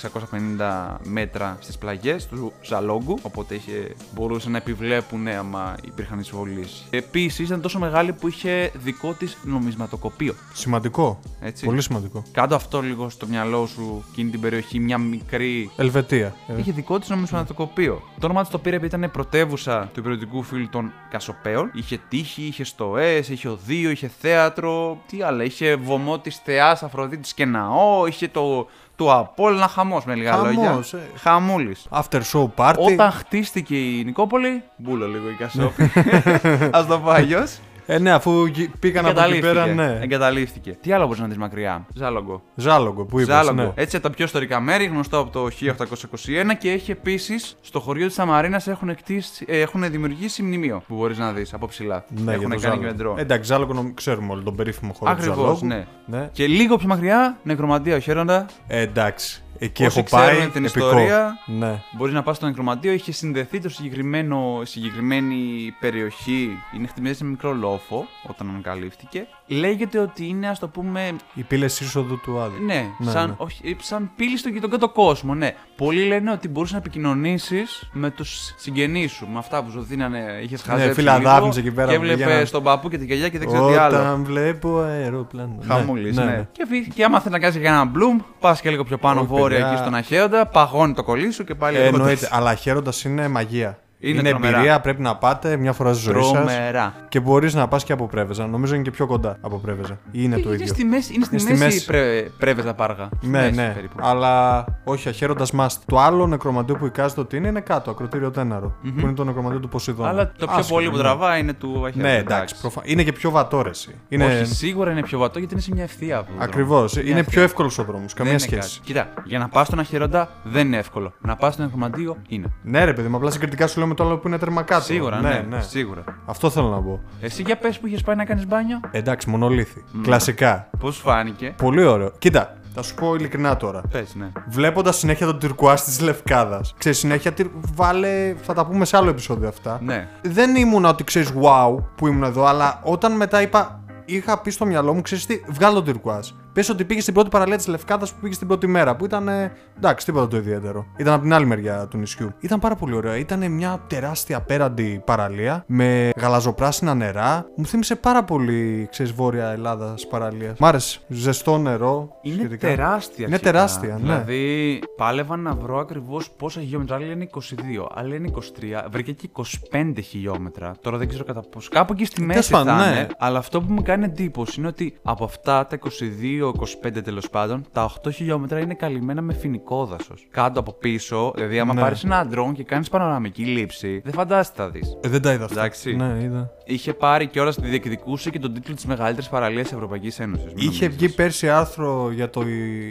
650 μέτρα στις πλαγιές του Ζαλόγκου. Οπότε είχε, μπορούσαν να επιβλέπουν άμα υπήρχαν εισβολεί. Επίσης ήταν τόσο μεγάλη που είχε δικό της νομισματοκοπείο. Σημαντικό. Έτσι. Πολύ σημαντικό. Κάντο αυτό λίγο στο μυαλό σου εκείνη την περιοχή, μια μικρή Ελβετία. Ε, Είχε δικό της νομισματοκοπείο. Το όνομα της το πήρε επειδή ήταν πρωτεύουσα του υπηρετικού φίλου των Κασοπαίων. Είχε τύχη, είχε στοές, είχε οδείο, είχε θέατρο. Τι άλλα, είχε βωμό της Θεάς Αφροδίτης και ναό, είχε το, το Απόλλωνα χαμός με λίγα Χαμός, λόγια. ε. Χαμούλης. After show party. Όταν χτίστηκε η Νικόπολη, μπούλο λίγο η Κασόπη. Α το πω αλλιώς. Ε, ναι, αφού γυ- πήγαν από εκεί πέρα, ναι. Εγκαταλείφθηκε. Τι άλλο μπορείς να δεις μακριά; Ζάλογκο. Ζάλογκο που είπες, Ζάλογκο. ναι. Έτσι από τα πιο ιστορικά μέρη, γνωστό από το 1821 και έχει επίσης στο χωριό της Σαμαρίνας έχουν, κτίσει- ε, έχουν δημιουργήσει μνημείο που μπορείς να δεις από ψηλά. Ναι, έχουν για το κάνει και Ζάλογκο. μετρό. Εντάξει, Ζάλογκο νομ- ξέρουμε όλοι τον περίφημο χώρο του Ακριβώς, Ζαλόγου. ναι. ναι. Και λίγο πιο μακριά, νεκρομαντία Οχέροντα. Ε, εντάξει. Εκεί Όσοι έχω πάει. ξέρουν την επικό. ιστορία, Ναι. Μπορεί να πας στο νεκρομαντίο, είχε συνδεθεί το συγκεκριμένο, συγκεκριμένη περιοχή. Είναι χτυπημένη σε μικρό λόφο όταν ανακαλύφθηκε. Λέγεται ότι είναι, ας το πούμε, Η πύλες είσοδου του Άδη. Ναι, Ναι, σαν, ναι. Όχι, ε, σαν πύλη στον τον κάτω κόσμο, ναι. Πολλοί λένε ότι μπορούσες να επικοινωνήσεις με τους συγγενείς σου, με αυτά που σου δίνανε. Είχες χαζέψει. Ναι, φίλα λίγο δάφνης εκεί πέρα Και που έβλεπε πήγαιναν. τον παππού και την γιαγιά και δεν ξέρω τι άλλο. Όταν βλέπω αεροπλάνο. Χαμούλης, ναι. ναι, ναι. Και, φύ- και άμα θέλει να κάνεις για ένα μπλουμ, πας και λίγο πιο πάνω Όχι, βόρεια παιδιά. εκεί στον Αχαίοντα, παγώνει το κολλή σου και πάλι. Ε, λίγο εννοείται. Αλλά χαίροντα είναι μαγεία. Είναι Είναι, τρομερά. εμπειρία, πρέπει να πάτε μια φορά στη ζωή σας. Τρομερά. Και μπορείς να πας και από πρέβεζα. Νομίζω είναι και πιο κοντά από πρέβεζα. Ή είναι το Είναι ίδιο. στη μέση, είναι στη Είναι στη μέση, μέση. Πρέ, πρέβεζα πάργα. Στη Ναι, μέση ναι. περίπου. Αλλά όχι, αχαίροντας must. Το άλλο νεκρομαντίο που εικάζεται ότι είναι είναι κάτω, ακροτήριο τέναρο. Που είναι το νεκρομαντίο του Ποσειδώνα. Αλλά το πιο Άσχετο, πολύ που ναι. τραβάει είναι του Αχαίοντα. Ναι, εντάξει. προφα- Είναι και πιο βατόρεση. Είναι... Όχι, σίγουρα είναι πιο βατό γιατί είναι σε μια ευθεία. από τον δρόμο. Ακριβώ. Μια Είναι ευθεία. πιο εύκολος ο δρόμος. Καμία Δεν είναι σχέση. κάτι. Κοίτα, για να πας στον Αχαιρόντα δεν είναι εύκολο. Να πας στον Εκρομαντίο είναι. Ναι, ρε παιδί μου, απλά συγκριτικά σου λέω με το άλλο που είναι τέρμα κάτω. Σίγουρα, ναι, Σίγουρα. Αυτό θέλω να πω. Εσύ για πες που είχες πάει να κάνεις μπάνιο. Εντάξει, μονολύθι. Κλασικά. Πώς σου φάνηκε; Πολύ ωραίο. Κοίτα, θα σου πω ειλικρινά τώρα. Πες, ναι. Βλέποντας συνέχεια τον τυρκουά της Λευκάδας. Ξέρεις, συνέχεια τυρ... βάλε. Θα τα πούμε σε άλλο επεισόδιο αυτά. Ναι. Δεν ήμουνα ότι ξέρεις, wow που ήμουν εδώ, αλλά όταν μετά είπα. Είχα πει στο μυαλό μου, ξέρεις τι, βγάλω τον τυρκουάζ. Πες ότι πήγες στην πρώτη παραλία της Λευκάδας που πήγες την πρώτη μέρα. Που ήταν. ε, εντάξει, τίποτα το ιδιαίτερο. Ήταν από την άλλη μεριά του νησιού. Ήταν πάρα πολύ ωραία. Ήταν μια τεράστια απέραντη παραλία με γαλαζοπράσινα νερά. Μου θύμισε πάρα πολύ, ξέρεις, βόρεια Ελλάδας παραλίας. Μ' άρεσε. Ζεστό νερό. Είναι σχετικά. τεράστια. Είναι αρχικά. τεράστια, ναι. Δηλαδή, πάλευα να βρω ακριβώς πόσα χιλιόμετρα. Άλλοι λένε 22, άλλοι λένε 23. Βρήκα και 25 χιλιόμετρα. Τώρα δεν ξέρω κατά πόσο. Κάπου εκεί στη μέση πάντων, θα ναι. είναι. Αλλά αυτό που μου κάνει εντύπωση είναι ότι από αυτά τα 22-25 τέλος πάντων, τα 8 χιλιόμετρα είναι καλυμμένα με φοινικό δάσο. Κάτω από πίσω, δηλαδή, άμα Ναι. πάρεις ένα ντρόν και κάνεις πανοραμική λήψη, δεν φαντάζεσαι τι θα δεις. Ε, δεν τα είδα αυτά. Εντάξει. Ναι, είδα. Είχε πάρει και ώρα διεκδικούσε και τον τίτλο της μεγαλύτερης παραλίας της Ευρωπαϊκής Ένωσης. Είχε βγει πέρσι άρθρο για, το,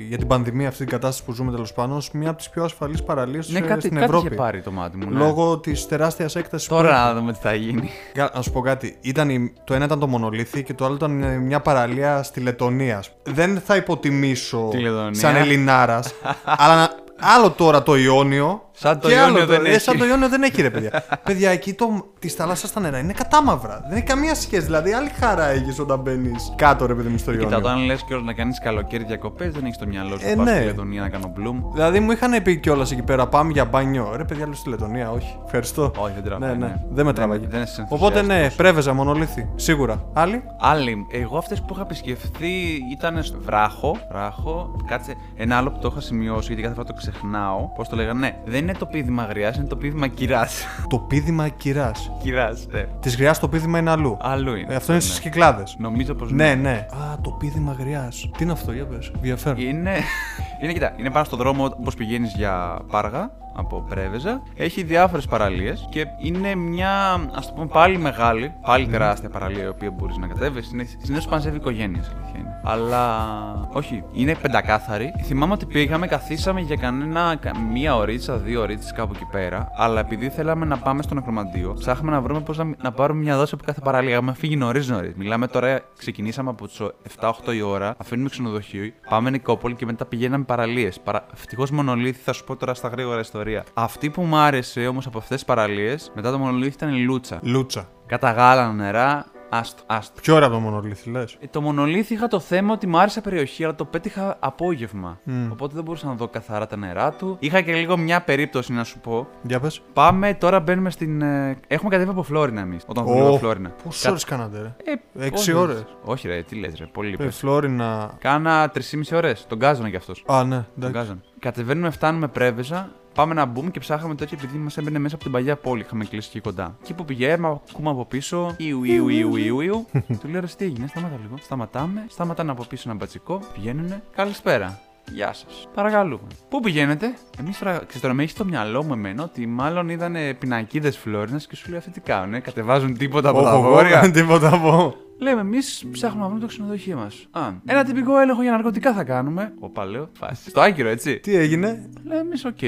για την πανδημία, αυτή την κατάσταση που ζούμε τέλος πάντων, ως μία από τις πιο ασφαλείς παραλίες Ναι, κάτι, στην κάτι Ευρώπη. είχε πάρει το μάτι μου. Ναι. Λόγω της τεράστιας έκτασης που Τώρα να δούμε τι θα γίνει. Κα- Να σου πω κάτι. Ήταν η- το ένα ήταν το μονολίθι και το άλλο ήταν ε, μια παραλία στη Λετωνία. Δεν θα υποτιμήσω Τη Λετωνία. σαν Ελληνάρας. αλλά να- άλλο τώρα το Ιόνιο. Σαν το και Ιόνιο άλλο δεν το- ε, έχει. Σαν το Ιόνιο δεν έχει, ρε παιδιά. παιδιά, εκεί το, της θάλασσας στα νερά είναι κατάμαυρα. Δεν έχει καμία σχέση. Δηλαδή, άλλη χαρά έχεις όταν μπαίνεις κάτω, ρε παιδί μου, στο Ιόνιο. Κοίτα, όταν λες και να κάνεις καλοκαίρι διακοπέ, δεν έχεις το μυαλό σου Ε, να πας ναι. στη Λετωνία να κάνω bloom. Δηλαδή μου είχαν πει κιόλας εκεί πέρα πάμε για μπάνιο. Ρε παιδιά, λέω στη Λετωνία, όχι. Ευχαριστώ. Όχι, δεν τραβάει, Ναι, ναι, ναι. δεν με Δεν- τραβάει. δεν είσαι Οπότε ναι, ενθουσιάστης. πρέβεζα μονολίθι. Σίγουρα. Άλλοι. Άλλοι, εγώ αυτές που είχα επισκεφθεί ήταν στο βράχο. Βράχο, κάτσε. Ένα άλλο που το είχα σημειώσει γιατί κάθε φορά το ξεχνάω. Πώς το λέγανε, ναι, δεν είναι το πίδημα γριάς, είναι το πίδημα κυράς. Το πίδημα κυράς. κυράς, ναι. Της γριάς το πίδημα είναι αλλού. Αλλού είναι. Ε, αυτό είναι ναι. στις κυκλάδες. Νομίζω πως Ναι, ναι. Α, το πίδημα γριάς. Τι είναι αυτό, για πες. Ενδιαφέρον. Είναι, είναι, κοίτα, είναι πάνω στο δρόμο όπω πηγαίνεις για Πάργα από Πρέβεζα. Έχει διάφορες παραλίες και είναι μια, ας το πούμε, πάλι μεγάλη, πάλι τεράστια παραλία η οποία μπορείς να κατέβεις. Συνήθως πανζεύει οικογένειε, αλήθεια είναι. Αλλά όχι, είναι πεντακάθαρη. Θυμάμαι ότι πήγαμε, καθίσαμε για κανένα κα- μία ωρίτσα, δύο ωρίτσε κάπου εκεί πέρα. Αλλά επειδή θέλαμε να πάμε στον ακρομαντίο, ψάχναμε να βρούμε πώς να, να πάρουμε μια δόση από κάθε παραλία. Είχαμε φύγει νωρίς νωρίς. Μιλάμε τώρα, ξεκινήσαμε από τις 7-8 η ώρα, αφήνουμε ξενοδοχείο, πάμε Νικόπολη και μετά πηγαίναμε παραλίες. Παρα... Ευτυχώς μονολίθι, θα σου πω τώρα στα γρήγορα ιστορία. Αυτή που μου άρεσε όμως από αυτές τις παραλίες, μετά το μονολίθι ήταν η Λούτσα. Λούτσα. Κατά γάλα νερά, άστο, άστο. Πιο ωραία από το μονολίθι, λες. Ε, το μονολίθι είχα το θέμα ότι μου άρεσε η περιοχή, αλλά το πέτυχα απόγευμα. Οπότε δεν μπορούσα να δω καθαρά τα νερά του. Είχα και λίγο μια περίπτωση να σου πω. Για πες. Πάμε τώρα, μπαίνουμε στην. ε, Έχουμε κατέβει από Φλόρινα εμείς. Όταν δουλεύω Φλόρινα. Πόσες Κα- ώρες κάνατε, ρε; Ε, Έξι όχι. ώρες. Όχι, ρε, τι λες, ρε, πολύ Ε, πες. Φλόρινα. Κάνα 3,5 ώρες. Τον γκάζανε κι αυτός. Α, ναι, Τον εντάξει. γκάζανε. Κατεβαίνουμε, φτάνουμε πρέβεζα. Πάμε να μπούμε και ψάχναμε τέτοιο επειδή μας έμπαινε μέσα από την παλιά πόλη. Είχαμε κλείσει εκεί κοντά. Και που πηγαίνουμε, ακούμε από πίσω. Ιου, ιου, ιου, ιου, ιου. Του λέω ρε, τι έγινε, σταμάτα λίγο. Σταματάμε, σταματάνε από πίσω ένα μπατσικό. Πηγαίνουνε. Καλησπέρα. Γεια σας. Παρακαλούμε. Πού πηγαίνετε, Εμείς τώρα, ξέρεις, τώρα με έχεις στο μυαλό μου εμένα ότι μάλλον είδαν πινακίδες Φλόρινας και σου λέει αυτοί τι κάνουνε, κατεβάζουν τίποτα από τα Όχι, βόρεια. εγώ, Τίποτα από. Λέμε, εμείς ψάχνουμε να βρούμε το ξενοδοχείο μας. Α, ένα τυπικό έλεγχο για ναρκωτικά θα κάνουμε. Ο παλαιό. Φάση. Στο άκυρο, έτσι. Τι έγινε; Λέμε, εμείς, οκ.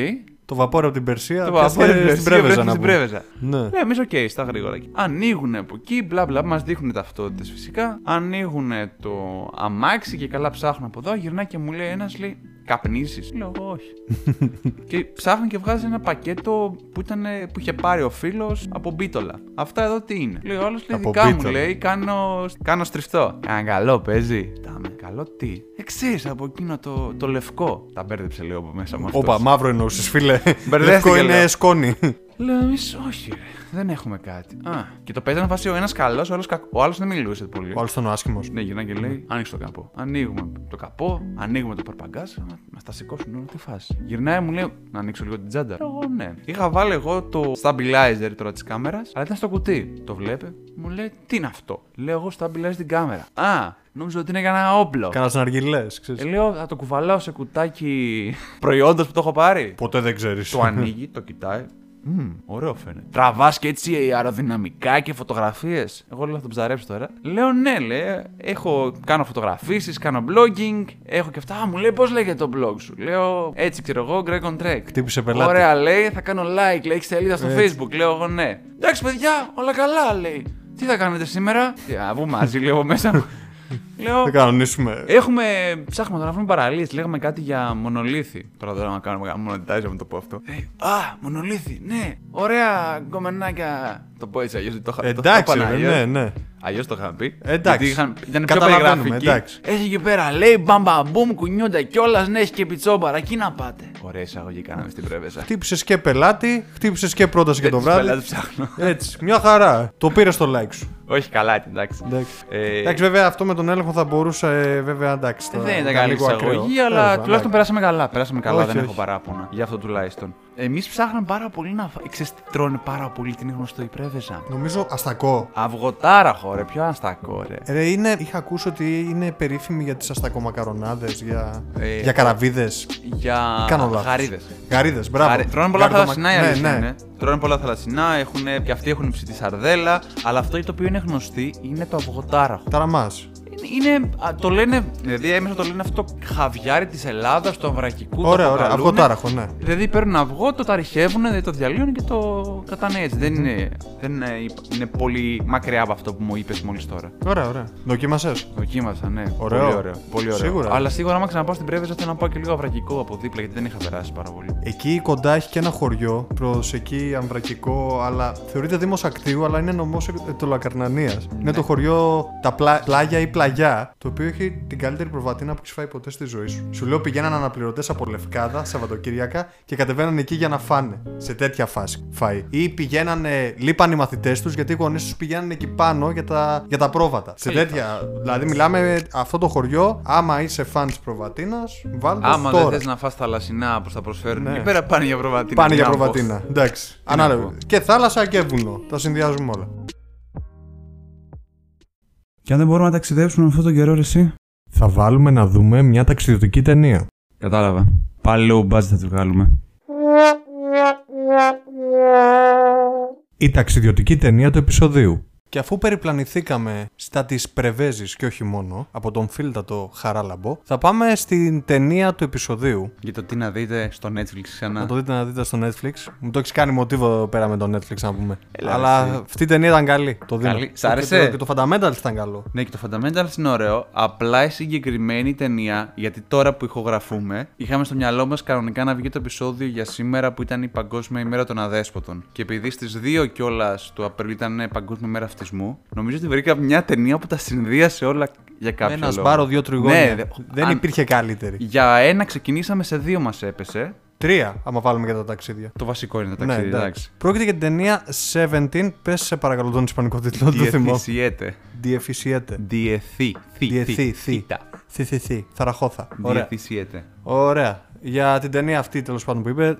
Το βαπόρ από την Περσία. Το πιάστηκε βαπόρ στην Πρέβεζα να στην πούμε. Πρέβεζα. Ναι. Λέμε, εμείς, οκ, στα γρήγορα. Ανοίγουν από εκεί, μπλα μπλα, μας δείχνουν ταυτότητες φυσικά. Ανοίγουν το αμάξι και καλά ψάχνουν από εδώ. Γυρνάει και μου λέει ένας, λέει, Καπνίζεις. Λέω εγώ όχι. και ψάχνει και βγάζει ένα πακέτο που, ήταν, που είχε πάρει ο φίλος από μπίτολα. Αυτά εδώ τι είναι; Λέει ο άλλος λέει Από δικά μου μπίτολα. λέει κάνω, κάνω στριφτό. Κάνα καλό παίζει. Τάμε. Καλό τι. Εξή από εκείνο το, το λευκό. Τα μπέρδεψε λέω από μέσα μου. Όπα, αυτός. μαύρο εννοούσες, φίλε. Μπερδεύτηκε, Λευκό είναι λέω. σκόνη. Λέω εμείς όχι, ρε. Δεν έχουμε κάτι. Α, και το παίζανε φάση ο ένας καλός, ο άλλος κακό. Ο άλλος δεν μιλούσε πολύ. Ο άλλος ήταν ο άσχημος. Ναι, γυρνάει και λέει: Άνοιξε το καπό. Ανοίγουμε το καπό, ανοίγουμε το παρπαγκάζ. Μα τα σηκώσουν όλα, τι φάση. Γυρνάει, μου λέει: Να ανοίξω λίγο την τσάντα. Εγώ ναι. Είχα βάλει εγώ το stabilizer τώρα της κάμερας, αλλά ήταν στο κουτί. Το βλέπει, μου λέει: Τι είναι αυτό; Λέω: Εγώ stabilize την κάμερα. Α, νόμιζα ότι είναι κανένα όπλο. Κάνα αργιλέ, Ε, ξέρεις. λέω: Θα το κουβαλάω σε κουτάκι προϊόντος που το έχω πάρει. Ποτέ δεν ξέρεις. Το ανοίγει, το κοιτάει. Μμμ, ωραίο φαίνεται. Τραβάς και έτσι αεροδυναμικά και φωτογραφίες. Εγώ λέω θα τον ψαρέψω τώρα. Λέω ναι, λέει. Έχω, κάνω φωτογραφίσεις, κάνω blogging. Έχω και αυτά. Α, μου λέει πώς λέγεται το blog σου; Λέω έτσι ξέρω εγώ, Greg on Trek. Χτύπησε πελάτη. Ωραία, λέει, θα κάνω like, λέει, έχεις σελίδα στο Έτσι. facebook. Λέω εγώ ναι. Εντάξει, παιδιά, όλα καλά, λέει. Τι θα κάνετε σήμερα; Τι, Α, βγούμε μαζί, λέω εγώ μέσα μου. Λέω, Θα κανονίσουμε. Έχουμε. Ψάχνουμε τώρα να βρούμε παραλίες. Λέγαμε κάτι για μονολίθι. Τώρα δεν θα κάνουμε monetize με το πω αυτό. Ε, α, μονολίθι, ναι. Ωραία γκομενάκια. Το πω έτσι αλλιώς. Το, είχα- το, το Εντάξει, είπα ρε, αλλιώς. ναι, ναι. Αλλιώς το είχαν πει. Εντάξει. Γιατί είχαν, ήταν πιο Καταλαβαίνουμε, περιγραφική. εντάξει. Έχει εκεί πέρα, λέει μπαμπαμπούμ, κουνιούνται κιόλας, ναι, και μπιτσόμπαρα, εκεί να πάτε. Ωραία εισαγωγή κάναμε στην Πρέβεζα. Χτύπησες και πελάτη, χτύπησες και πρόταση για το Έτσι, βράδυ. πελάτη ψάχνω. Έτσι, μια χαρά. Το πήρες το like σου. Όχι καλά, εντάξει. Εντάξει. Ε, Εντάξει, βέβαια αυτό με τον έλεγχο θα μπορούσε, ε, βέβαια, εντάξει. τώρα, Δεν ήταν ήταν καλή λίγο ακραίο. εισαγωγή, Τέλος αλλά πάντων, τουλάχιστον εντάξει. περάσαμε καλά. Περάσαμε καλά, Όχι, δεν έχω όχι. παράπονα. Γι' αυτό τουλάχιστον. Εμείς ψάχναμε πάρα πολύ να φάμε. Ξέρεις τι τρώνε πάρα πολύ την γνωστό η πρέβεζα. Νομίζω αστακό. Αυγοτάραχο, ρε, πιο αστακό, ρε. Ρε, είναι, είχα ακούσει ότι είναι περίφημη για τις αστακομακαρονάδες, για, Ε, για καραβίδες. Για Κάνω λάθος. γαρίδες. Γαρίδες, μπράβο. Τρώνε πολλά Γαρδομα- θαλασσινά οι ναι, αλήθεια ναι. είναι. Τρώνε πολλά θαλασσινά, έχουν, και αυτοί έχουν ψητή σαρδέλα. Αλλά αυτό το οποίο είναι γνωστή είναι το αυγοτάραχο. Ταραμάς. Είναι, είναι- α, το λένε, δηλαδή έμεσα το λένε αυτό χαβιάρι της Ελλάδας, του αυρακικού. το Ωραία, ωραία. αποκαλούνε. Αυγοτάραχο, ναι. Δηλαδή παίρνουν αυγό, το ταριχεύουν, δηλαδή το διαλύουν και το κατάνε έτσι. Δεν είναι, δεν είναι, είναι πολύ μακριά από αυτό που μου είπες μόλις τώρα. Ωραία, ωραία. Δοκίμασες; Δοκίμασα, ναι. Ωραίο. Πολύ ωραίο. Πολύ ωραίο. Σίγουρα. Αλλά σίγουρα, άμα ξαναπάω στην Πρέβεζα, θέλω να πάω και λίγο αυρακικό από δίπλα, γιατί δεν είχα περάσει πάρα πολύ. Εκεί κοντά έχει και ένα χωριό προς εκεί αμβρακικό, αλλά θεωρείται δήμος ακτίου, αλλά είναι νομός Ετωλακαρνανία. Είναι το χωριό τα πλά, Πλάγια ή Πλαγιά, το οποίο έχει την καλύτερη προβατίνα που έχεις φάει ποτέ στη ζωή σου. Σου λέω πηγαίναν αναπληρωτές από Λευκάδα Σαββατοκύριακα και κατεβαίναν εκεί για να φάνε. Σε τέτοια φάση φάει. Ή πηγαίνανε, λείπαν οι μαθητές τους γιατί οι γονείς τους πηγαίνανε εκεί πάνω για τα, για τα πρόβατα. Σε Καλή τέτοια. Δηλαδή μιλάμε αυτό το χωριό, άμα είσαι φαν της προβατίνας, βάλτε Άμα τώρα. δεν θες να φας θαλασσινά που θα προσφέρουν, Ναι. εκεί πέρα πάνε για προβατίνα. Πάνε Τι για να πω. προβατίνα. Εντάξει. να Ανάλογα. πω. Και θάλασσα και βουνό. Τα συνδυάζουμε όλα. Και αν δεν μπορούμε να ταξιδέψουμε αυτόν τον καιρό, ρε, εσύ. Θα βάλουμε να δούμε μια ταξιδιωτική ταινία. Κατάλαβα. Πάλι low budget θα τη βγάλουμε. Η ταξιδιωτική ταινία του επεισοδίου. Και αφού περιπλανηθήκαμε στα της Πρεβέζης και όχι μόνο, από τον φίλτατο Χαράλαμπο, θα πάμε στην ταινία του επεισοδίου. Για το τι να δείτε στο Netflix ξανά. Να το δείτε να δείτε στο Netflix. Μου το έχεις κάνει μοτίβο εδώ πέρα με το Netflix να πούμε. Έλα, Αλλά εσύ. αυτή η ταινία ήταν καλή. Το δίνω. Καλή. Σ' Και άρεσε; το- Και το Fundamentals ήταν καλό. Ναι, και το Fundamentals είναι ωραίο. Απλά η συγκεκριμένη ταινία, γιατί τώρα που ηχογραφούμε, είχαμε στο μυαλό μας κανονικά να βγει το επεισόδιο για σήμερα που ήταν η Παγκόσμια ημέρα των Αδέσποτων. Και επειδή στις 2 κιόλας του Απριλίου ήταν Παγκόσμια ημέρα αυτισμού, νομίζω ότι βρήκα μια ταινία που τα συνδύασε όλα για κάποιο Ένας λόγο. σπάρο, δύο τριγώνια. Ναι, δε- Δεν αν- υπήρχε καλύτερη. Για ένα ξεκινήσαμε, σε δύο μας έπεσε. Τρία, άμα βάλουμε για τα ταξίδια. Το βασικό είναι τα Ναι, ταξίδια, εντάξει. εντάξει. Πρόκειται για την ταινία 17. Πες σε παρακαλώ τον ισπανικό τίτλο, δεν το θυμώ. Διεθυσιέται. Διεφυσιέται. Διεθύ. Θη. Διεθύ, θη, θη. θήτα. Θη, θη, θη. Θαραχώθα. Ωραία. Διεθυσιέται. Ωραία. Για την ταινία αυτή, τέλος πάντων που είπε,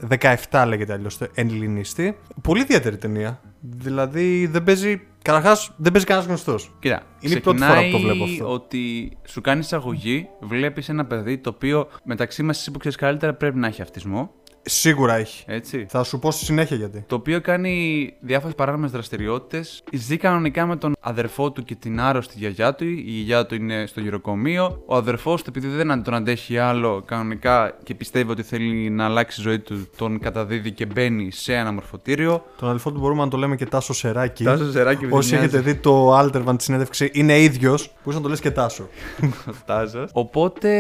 17 λέγεται αλλιώς ελληνιστή. Πολύ ιδιαίτερη ταινία. Δηλαδή δεν παίζει. Καταρχάς δεν παίζει κανένας γνωστός. Κοίτα, Είναι η πρώτη φορά που το ξεκινάει βλέπω αυτό. ότι σου κάνει εισαγωγή, βλέπεις ένα παιδί το οποίο μεταξύ μας εσύ που ξέρεις καλύτερα πρέπει να έχει αυτισμό. Σίγουρα έχει. Έτσι. Θα σου πω στη συνέχεια γιατί. Το οποίο κάνει διάφορες παράνομες δραστηριότητες. Ζει κανονικά με τον αδερφό του και την άρρωστη γιαγιά του. Η γιαγιά του είναι στο γυροκομείο. Ο αδερφός του, επειδή δεν τον αντέχει άλλο κανονικά και πιστεύει ότι θέλει να αλλάξει η ζωή του, τον καταδίδει και μπαίνει σε ένα μορφωτήριο. Τον αδελφό του μπορούμε να το λέμε και Τάσο Σεράκη. Τάσο Ζεράκη, Όσοι έχετε δει το Altervan τη συνέντευξη, είναι ίδιος. Μπορεί να το λες και Τάσο. Τάζος. Οπότε,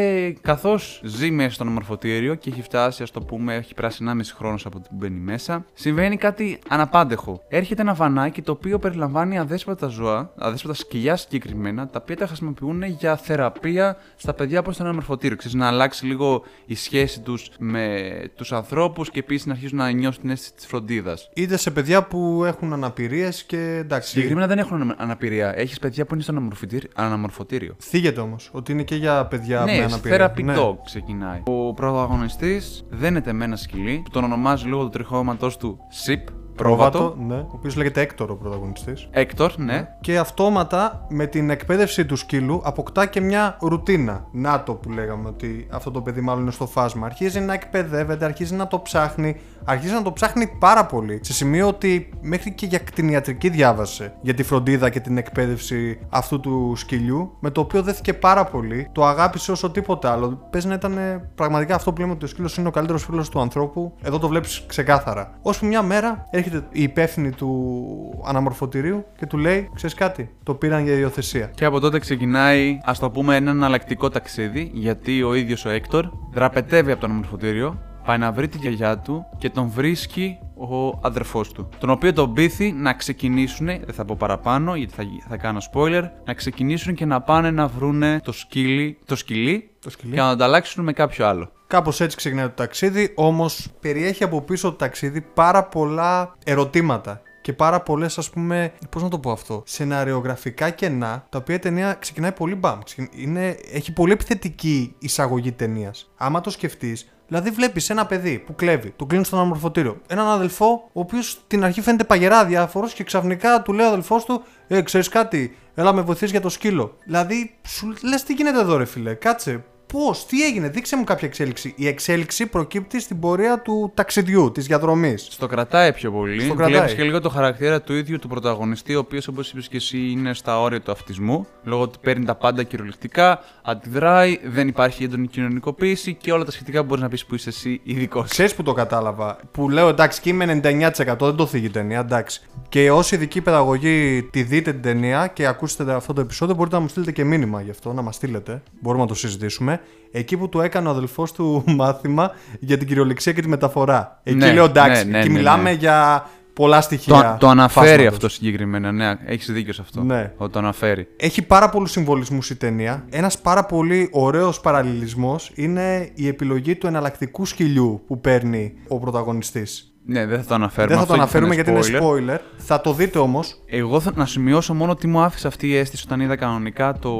καθώς ζει μέσα στο μορφωτήριο και έχει φτάσει, ας το πούμε, έχει περάσει 1,5 χρόνος από την που μπαίνει μέσα, συμβαίνει κάτι αναπάντεχο. Έρχεται ένα βανάκι το οποίο περιλαμβάνει αδέσποτα ζώα, αδέσποτα σκυλιά συγκεκριμένα, τα οποία τα χρησιμοποιούν για θεραπεία στα παιδιά που στο ένα μορφωτήριο. Ξέρεις, να αλλάξει λίγο η σχέση τους με τους ανθρώπους και επίσης να αρχίσουν να νιώσουν την αίσθηση της φροντίδας. Είτε σε παιδιά που έχουν αναπηρίες και εντάξει. Συγκεκριμένα δεν έχουν αναπηρία. Έχεις παιδιά που είναι στο αναμορφωτήριο- αναμορφωτήριο. Θίγεται όμως ότι είναι και για παιδιά με Ναι, αναπηρία. therapy talk ξεκινάει. Ο πρωταγωνιστής δένεται με ένα σκυλί που τον ονομάζει λόγω του τριχώματος του Σιπ. Πρόβατο, Πρόβατο. ναι, ο οποίος λέγεται Έκτορ ο πρωταγωνιστής. Έκτορ, ναι. Και αυτόματα με την εκπαίδευση του σκύλου αποκτά και μια ρουτίνα. Να το που λέγαμε ότι αυτό το παιδί μάλλον είναι στο φάσμα. Αρχίζει να εκπαιδεύεται, αρχίζει να το ψάχνει. Αρχίζει να το ψάχνει πάρα πολύ. Σε σημείο ότι μέχρι και για κτηνιατρική διάβασε για τη φροντίδα και την εκπαίδευση αυτού του σκυλιού. Με το οποίο δέθηκε πάρα πολύ. Το αγάπησε όσο τίποτα άλλο. Πες να ήταν ε, πραγματικά αυτό που λέμε ότι ο σκύλος είναι ο καλύτερος φίλος του ανθρώπου. Εδώ το βλέπεις ξεκάθαρα. Ώσπου μια μέρα έρχεται η υπεύθυνη του αναμορφωτηρίου και του λέει: Ξέρεις κάτι, το πήραν για υιοθεσία. Και από τότε ξεκινάει, ας το πούμε, ένα εναλλακτικό ταξίδι. Γιατί ο ίδιος ο Έκτορ δραπετεύει από το αναμορφωτήριο. πάει να βρει τη γιαγιά του και τον βρίσκει ο αδερφός του. Τον οποίο τον πείθει να ξεκινήσουν, δεν θα πω παραπάνω γιατί θα, θα κάνω spoiler, να ξεκινήσουν και να πάνε να βρούνε το σκύλι, το σκυλί, Το σκυλί. και να το ανταλλάξουν με κάποιο άλλο. Κάπως έτσι ξεκινάει το ταξίδι, όμως περιέχει από πίσω το ταξίδι πάρα πολλά ερωτήματα. Και πάρα πολλές, ας πούμε, πώς να το πω αυτό, σεναριογραφικά κενά, τα οποία η ταινία ξεκινάει πολύ μπαμ. Ξεκιν- Είναι, έχει πολύ επιθετική εισαγωγή ταινίας. Άμα το σκεφτείς, δηλαδή βλέπεις ένα παιδί που κλέβει, του κλείνεις στον αναμορφωτήριο. Έναν αδελφό, ο οποίος στην αρχή φαίνεται παγερά διάφορο και ξαφνικά του λέει ο αδελφός του, Ε, ξέρεις κάτι, έλα με βοηθήσει για το σκύλο. Δηλαδή, σου λες τι γίνεται εδώ, ρε φιλέ, κάτσε, Πώς, τι έγινε, δείξε μου κάποια εξέλιξη. Η εξέλιξη προκύπτει στην πορεία του ταξιδιού, της διαδρομής. Στο κρατάει πιο πολύ. Στο κρατάει. Βλέπεις και λίγο το χαρακτήρα του ίδιου του πρωταγωνιστή, ο οποίος, όπως είπες και εσύ, είναι στα όρια του αυτισμού. Λόγω ότι παίρνει τα πάντα κυριολεκτικά, αντιδράει, δεν υπάρχει έντονη κοινωνικοποίηση και όλα τα σχετικά που μπορείς να πεις που είσαι εσύ ειδικός. Ξέρεις που το κατάλαβα; Που λέω εντάξει και είμαι 99% δεν το θίγει η ταινία, εντάξει. Και όσοι ειδική παιδαγωγή τη δείτε την ταινία και ακούσετε αυτό το επεισόδιο, μπορείτε να μου στείλετε και μήνυμα γι' αυτό, να μας στείλετε. Μπορούμε να το συζητήσουμε. Εκεί που του έκανε ο αδελφός του μάθημα για την κυριολεξία και τη μεταφορά. Εκεί Ναι, λέω εντάξει, ναι, ναι, εκεί ναι, μιλάμε ναι. για πολλά στοιχεία. Το, το αναφέρει φάσματος. αυτό συγκεκριμένα, ναι, έχεις δίκιο σε αυτό. Ναι. Ότι το αναφέρει. Έχει πάρα πολλούς συμβολισμούς η ταινία. Ένας πάρα πολύ ωραίος παραλληλισμός είναι η επιλογή του εναλλακτικού σκυλιού που παίρνει ο πρωταγωνιστής. Ναι, δεν θα το αναφέρουμε. Δεν θα το αυτό αναφέρουμε γιατί είναι spoiler. spoiler. Θα το δείτε όμως. Εγώ θα να σημειώσω μόνο τι μου άφησε αυτή η αίσθηση όταν είδα κανονικά το...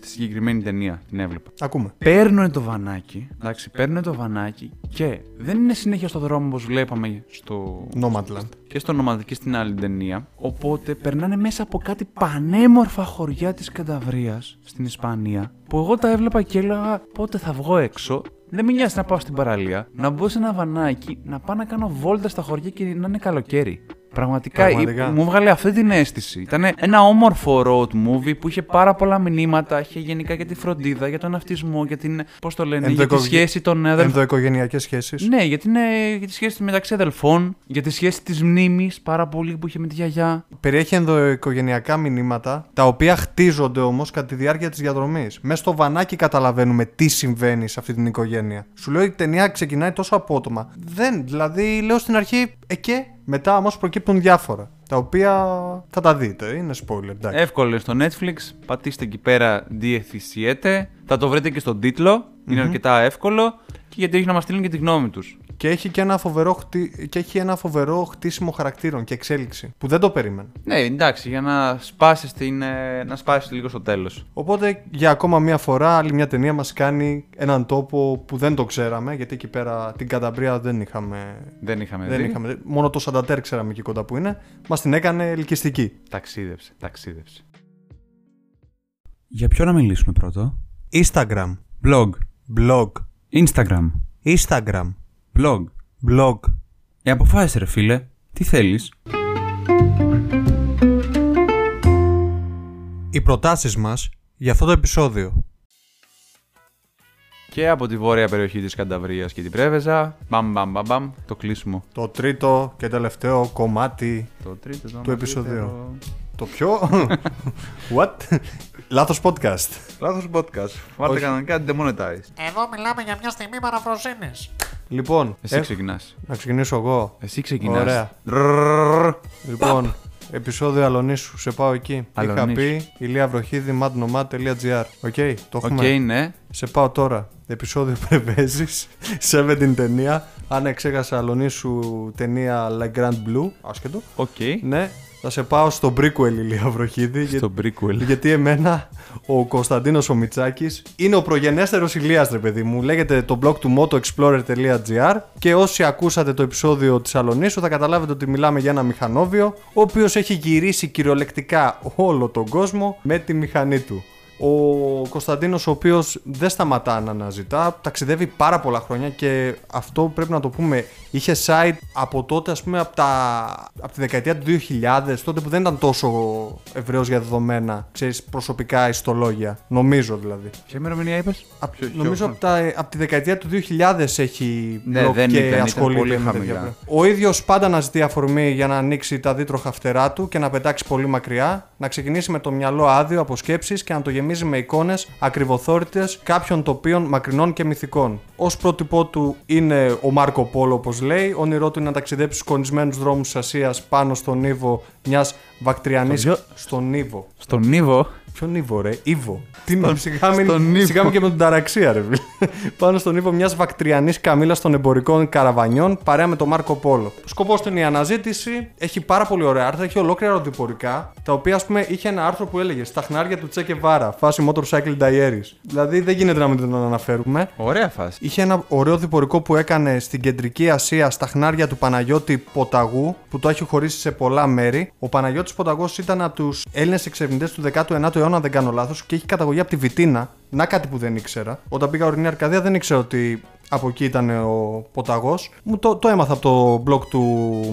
τη συγκεκριμένη ταινία. Την έβλεπα. Ακούμε. Παίρνουν το βανάκι, εντάξει, παίρνουν το βανάκι και δεν είναι συνέχεια στο δρόμο όπως βλέπαμε στο... Nomadland. και στο Nomad και στην άλλη ταινία. Οπότε περνάνε μέσα από κάτι πανέμορφα χωριά της Κανταβρίας στην Ισπανία που εγώ τα έβλεπα και έλεγα πότε θα βγω έξω. Δεν με νοιάζει να πάω στην παραλία, να μπω σε ένα βανάκι, να πάω να κάνω βόλτα στα χωριά και να είναι καλοκαίρι. Πραγματικά, Πραγματικά. ή- μου έβγαλε αυτή την αίσθηση. Ήταν ένα όμορφο road movie που είχε πάρα πολλά μηνύματα. Είχε γενικά για τη φροντίδα, για τον αυτισμό, για την. Πώς το λένε, για τη Ενδοοικογε- σχέση των αδελφών. Ενδοοικογενειακές σχέσεις. Ναι, για, την, ε, για τη σχέση μεταξύ αδελφών, για τη σχέση της μνήμης πάρα πολύ που είχε με τη γιαγιά. Περιέχει ενδοοικογενειακά μηνύματα, τα οποία χτίζονται όμως κατά τη διάρκεια της διαδρομής. Μέσα στο βανάκι καταλαβαίνουμε τι συμβαίνει σε αυτή την οικογένεια. Σου λέω η ταινία ξεκινάει τόσο απότομα. Δεν, δηλαδή λέω στην αρχή, ε και μετά όμως προκύπτουν διάφορα. Τα οποία θα τα δείτε, είναι spoiler, εντάξει. Εύκολο είναι στο Netflix. Πατήστε εκεί πέρα Diefficiete. Θα το βρείτε και στον τίτλο. Είναι αρκετά εύκολο. Και γιατί όχι να μας στείλουν και τη γνώμη τους. Και έχει και ένα, φοβερό χτί... και έχει ένα φοβερό χτίσιμο χαρακτήρων και εξέλιξη που δεν το περίμενα. Ναι, εντάξει, για να σπάσει την, ε, να σπάσεις λίγο στο τέλος. Οπότε για ακόμα μία φορά άλλη μια ταινία μας κάνει έναν τόπο που δεν το ξέραμε γιατί εκεί πέρα την Καταμπρία δεν είχαμε, Δεν είχαμε δεν δει. είχαμε μόνο το Σαντατέρ ξέραμε εκεί κοντά που είναι μας την έκανε ελκυστική. Ταξίδεψε, ταξίδεψε. Για ποιο να μιλήσουμε πρώτο; Instagram, Blog. blog, Instagram. Instagram, Blog. blog. Ε, αποφάσισε ρε φίλε. Τι θέλεις; Οι προτάσεις μας για αυτό το επεισόδιο. Και από τη βόρεια περιοχή της Κανταβρίας και την Πρέβεζα. Μπαμ, μπαμ, μπαμ, μπαμ. Το κλείσιμο. Το τρίτο και τελευταίο κομμάτι Το τρίτο, το Του επεισοδίου. μεγαλύτερο. Το πιο. What? Λάθος podcast. Λάθος podcast. Βάλτε Όχι. κανονικά demonetize. Εδώ μιλάμε για μια στιγμή παραφροσύνης. Λοιπόν, Εσύ ε, ξεκινάς. να ξεκινήσω εγώ. Εσύ ξεκινάς. Ωραία. Ρρρρρρρ. Λοιπόν, επεισόδιο Αλονίσου. Σε πάω εκεί. Είχα Αλονίσου. πει Ηλία Βροχίδη madnomad.gr. Οκ, το Οκ, έχουμε. ναι. Σε πάω τώρα. Επεισόδιο Πρέβεζα. 7 ταινία. Α, ξέχασα Αλονίσου ταινία Le Grand Bleu. Άσχετο. Οκ. Ναι, θα σε πάω στο prequel Ηλία Βροχίδη. για- Στο prequel. Γιατί εμένα ο Κωνσταντίνος ο Μιτσάκης είναι ο προγενέστερος Ηλίας ρε παιδί μου. Λέγεται το blog του motoexplorer.gr και όσοι ακούσατε το επεισόδιο της Αλονίσου θα καταλάβετε ότι μιλάμε για ένα μηχανόβιο ο οποίος έχει γυρίσει κυριολεκτικά όλο τον κόσμο με τη μηχανή του. Ο Κωνσταντίνος ο οποίος δεν σταματά να αναζητά, ταξιδεύει πάρα πολλά χρόνια και αυτό πρέπει να το πούμε, είχε site από τότε ας πούμε από, τα, από τη δεκαετία του 2000, τότε που δεν ήταν τόσο ευρέως για δεδομένα, ξέρεις, προσωπικά ιστολόγια, νομίζω δηλαδή. Ποια ημερομηνία είπες; Απ- Ποιο- ποιο- νομίζω από, τα, από τη δεκαετία του 2000 έχει Ναι, blog δεν και ήταν, ήταν ασχολείται πολύ με τέτοια χαμηλά. πράγματα. Ο ίδιος πάντα αναζητεί αφορμή για να ανοίξει τα δίτροχα φτερά του και να πετάξει πολύ μακριά, να ξεκινήσει με το μυαλό άδειο από σκέψεις και να το γεμίσει γεμίζει με εικόνες ακριβοθόρητε κάποιων τοπίων μακρινών και μυθικών. Ω πρότυπό του είναι ο Μάρκο Πόλο, όπως λέει. Όνειρό του είναι να ταξιδέψει στου κονισμένου δρόμους της Ασίας πάνω στον ύβο μιας βακτριανής. Στο γιο- Στον ύβο. Στον Ήβο. Ποιον Ήβο, ρε, Ήβο. Τι είναι, σιγά μην, στον Ήβο. σιγά μην και με την ταραξία, ρε. φίλε. Πάνω στον Ήβο μιας βακτριανής καμίλα των εμπορικών καραβανιών, παρέα με τον Μάρκο Πόλο. Σκοπός του είναι η αναζήτηση. Έχει πάρα πολύ ωραία άρθρα, έχει ολόκληρα ροδιπορικά, τα οποία, ας πούμε, είχε ένα άρθρο που έλεγε Στα χνάρια του Τσέκε Βάρα, φάση Motorcycle Diaries. Δηλαδή δεν γίνεται να μην τον αναφέρουμε. Ωραία φάση. Είχε ένα ωραίο διπορικό που έκανε στην κεντρική Ασία στα χνάρια του Παναγιώτη Ποταγού, που το έχει χωρίσει σε πολλά μέρη. Ο Παναγιώτης Ποταγός ήταν από τους Έλληνες εξερευνητές του 19ου αιώνα, αν δεν κάνω λάθος, και έχει καταγωγή από τη Βιτίνα. Να κάτι που δεν ήξερα. Όταν πήγα ορεινή Αρκαδία, δεν ήξερα ότι από εκεί ήταν ο Ποταγός. Μου το, το έμαθα από το blog του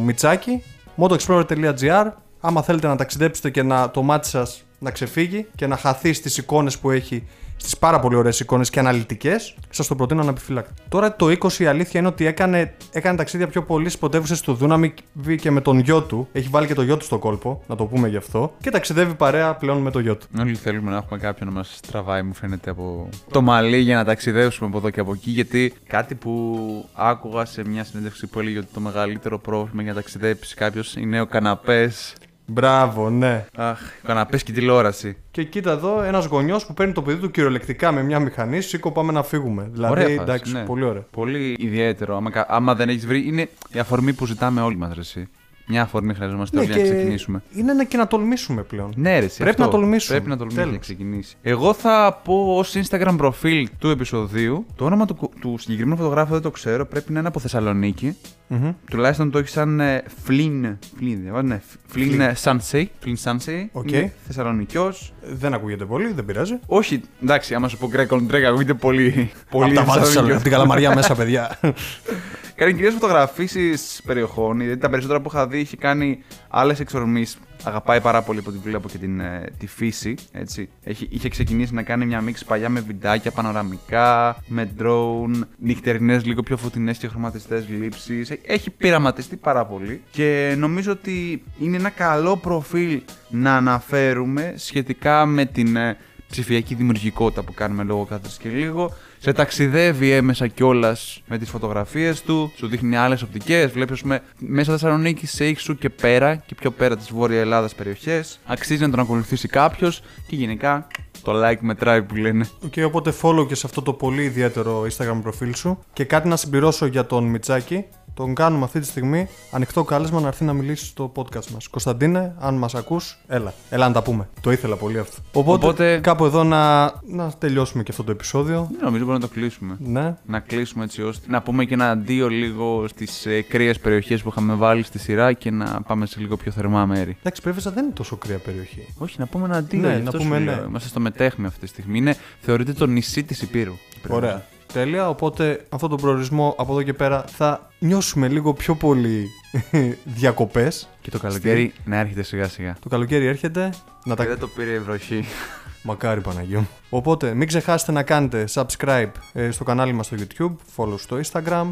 Μιτσάκη, motoexplorer.gr. Άμα θέλετε να ταξιδέψετε και να το μάτι σας να ξεφύγει και να χαθεί στις εικόνες που έχει στι πάρα πολύ ωραίες εικόνες και αναλυτικές, σας το προτείνω αναπιφύλακτα. Τώρα το 20 η αλήθεια είναι ότι έκανε, έκανε ταξίδια πιο πολύ στι πρωτεύουσε του Δούναμι και με τον γιο του. Έχει βάλει και το γιο του στο κόλπο, να το πούμε γι' αυτό. Και ταξιδεύει παρέα πλέον με το γιο του. Όλοι θέλουμε να έχουμε κάποιον να μας τραβάει, μου φαίνεται, από το μαλλί για να ταξιδέψουμε από εδώ και από εκεί. Γιατί κάτι που άκουγα σε μια συνέντευξη που έλεγε ότι το μεγαλύτερο πρόβλημα για να ταξιδέψει κάποιος είναι ο καναπές. Μπράβο, ναι. Αχ, ο καναπές και η τηλεόραση. Και κοίτα εδώ ένας γονιός που παίρνει το παιδί του κυριολεκτικά με μια μηχανή. Σήκω, πάμε να φύγουμε. Δηλαδή, Ωραία φάση, εντάξει, ναι. πολύ ωραία. Πολύ ιδιαίτερο. Άμα, κα- άμα δεν έχεις βρει, είναι η αφορμή που ζητάμε όλοι μας, Ρεσί. Μια αφορμή χρειαζόμαστε όλοι για να ξεκινήσουμε. είναι να και να τολμήσουμε πλέον. Ναι, ρε, εσύ, Πρέπει αυτό. να τολμήσουμε. Πρέπει να τολμήσουμε Τέλος. για να ξεκινήσει. Εγώ θα πω ως Instagram προφίλ του επεισοδίου. Το όνομα του, του συγκεκριμένου φωτογράφου δεν το ξέρω. Πρέπει να είναι από Θεσσαλονίκη. Μμμ. Τουλάχιστον το έχει σαν ε, Flynn. Flynn, δεν ναι. Flynn ε, Sensei. Flynn Sensei. OK. Είναι Θεσσαλονικιός. Δεν ακούγεται πολύ, δεν πειράζει. Όχι, εντάξει, άμα σου πω Greg on Drake, ακούγεται πολύ. πολύ Από τα βάλτε Θεσσαλονικιός. από την Καλαμαριά μέσα, παιδιά. Κάνει κυρίως φωτογραφίσεις περιοχών. Γιατί τα περισσότερα που είχα δει έχει κάνει άλλες εξορμήσεις. Αγαπάει πάρα πολύ από ό,τι βλέπω και την, ε, τη φύση. Έτσι. Έχει, είχε ξεκινήσει να κάνει μια μίξη παλιά με βιντεάκια πανοραμικά, με drone, νυχτερινές λίγο πιο φωτεινές και χρωματιστές λήψεις. Έχει πειραματιστεί πάρα πολύ και νομίζω ότι είναι ένα καλό προφίλ να αναφέρουμε σχετικά με την ε, ψηφιακή δημιουργικότητα που κάνουμε λόγω κάθε και λίγο. Σε ταξιδεύει έμμεσα κιόλας με τις φωτογραφίες του, σου δείχνει άλλες οπτικές. Βλέπεις, ας πούμε, μέσα Θεσσαλονίκη σε ήξου και πέρα και πιο πέρα της Βόρειας Ελλάδας περιοχές. Αξίζει να τον ακολουθήσει κάποιος και γενικά το like μετράει που λένε. Οκ, οπότε follow και σε αυτό το πολύ ιδιαίτερο Instagram προφίλ σου. Και κάτι να συμπληρώσω για τον Μιτσάκη. Τον κάνουμε αυτή τη στιγμή ανοιχτό κάλεσμα να έρθει να μιλήσει στο podcast μας. Κωνσταντίνε, αν μας ακούς, έλα. Έλα να τα πούμε. Το ήθελα πολύ αυτό. Οπότε, Οπότε- κάπου εδώ να, να τελειώσουμε και αυτό το επεισόδιο. Δεν νομίζω μπορούμε να το κλείσουμε. Ναι. Να κλείσουμε έτσι ώστε να πούμε και ένα αντίο λίγο στις ε, κρύες περιοχές που είχαμε βάλει στη σειρά και να πάμε σε λίγο πιο θερμά μέρη. Εντάξει, Πρέβεζα δεν είναι τόσο κρύα περιοχή. Όχι, να πούμε ένα αντίο. Ναι, γι' να αυτό πούμε σου ναι. λέω. Είμαστε στο μετέχμιο αυτή τη στιγμή. Είναι, θεωρείται το νησί της Υπήρου. Ωραία. Τέλεια. Οπότε με αυτόν τον προορισμό από εδώ και πέρα θα νιώσουμε λίγο πιο πολύ διακοπές. Και το καλοκαίρι να έρχεται σιγά σιγά. Το καλοκαίρι έρχεται. Να τα Και δεν το πήρε η βροχή. Μακάρι Παναγιώ μου. Οπότε μην ξεχάσετε να κάνετε subscribe ε, στο κανάλι μας στο YouTube, follow στο Instagram,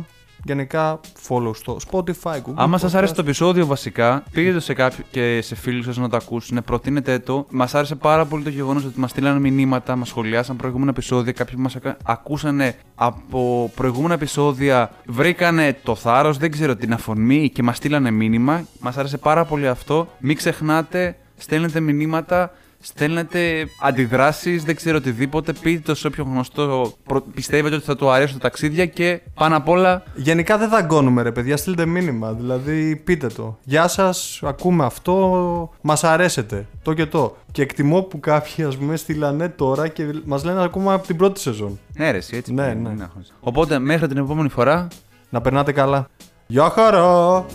γενικά follow στο Spotify, Google Άμα σας Podcast. άρεσε το επεισόδιο, βασικά, πήγαινε σε κάποιου και σε φίλους σας να το ακούσουν, προτείνετε το. Μας άρεσε πάρα πολύ το γεγονός ότι μας στείλανε μηνύματα, μας σχολιάσαν προηγούμενα επεισόδια. Κάποιοι που μας ακούσανε από προηγούμενα επεισόδια, βρήκανε το θάρρος, δεν ξέρω την αφορμή και μας στείλανε μήνυμα. Μας άρεσε πάρα πολύ αυτό. Μην ξεχνάτε, στέλνετε μηνύματα. Στέλνετε αντιδράσεις, δεν ξέρω οτιδήποτε. Πείτε το σε όποιον γνωστό προ- πιστεύετε ότι θα του αρέσουν τα ταξίδια και πάνω απ' όλα Γενικά δεν δαγκώνουμε ρε παιδιά, στείλτε μήνυμα, δηλαδή πείτε το. Γεια σας, ακούμε αυτό, μας αρέσετε, το και το. Και εκτιμώ που κάποιοι ας πούμε στείλανε τώρα και μας λένε ακόμα από την πρώτη σεζόν. Ναι, ρε, εσύ, έτσι. Ναι, πηγαίνει, ναι. μην αγχώνεσαι. Οπότε μέχρι την επόμενη φορά Να περνάτε καλά. Γεια χαρά!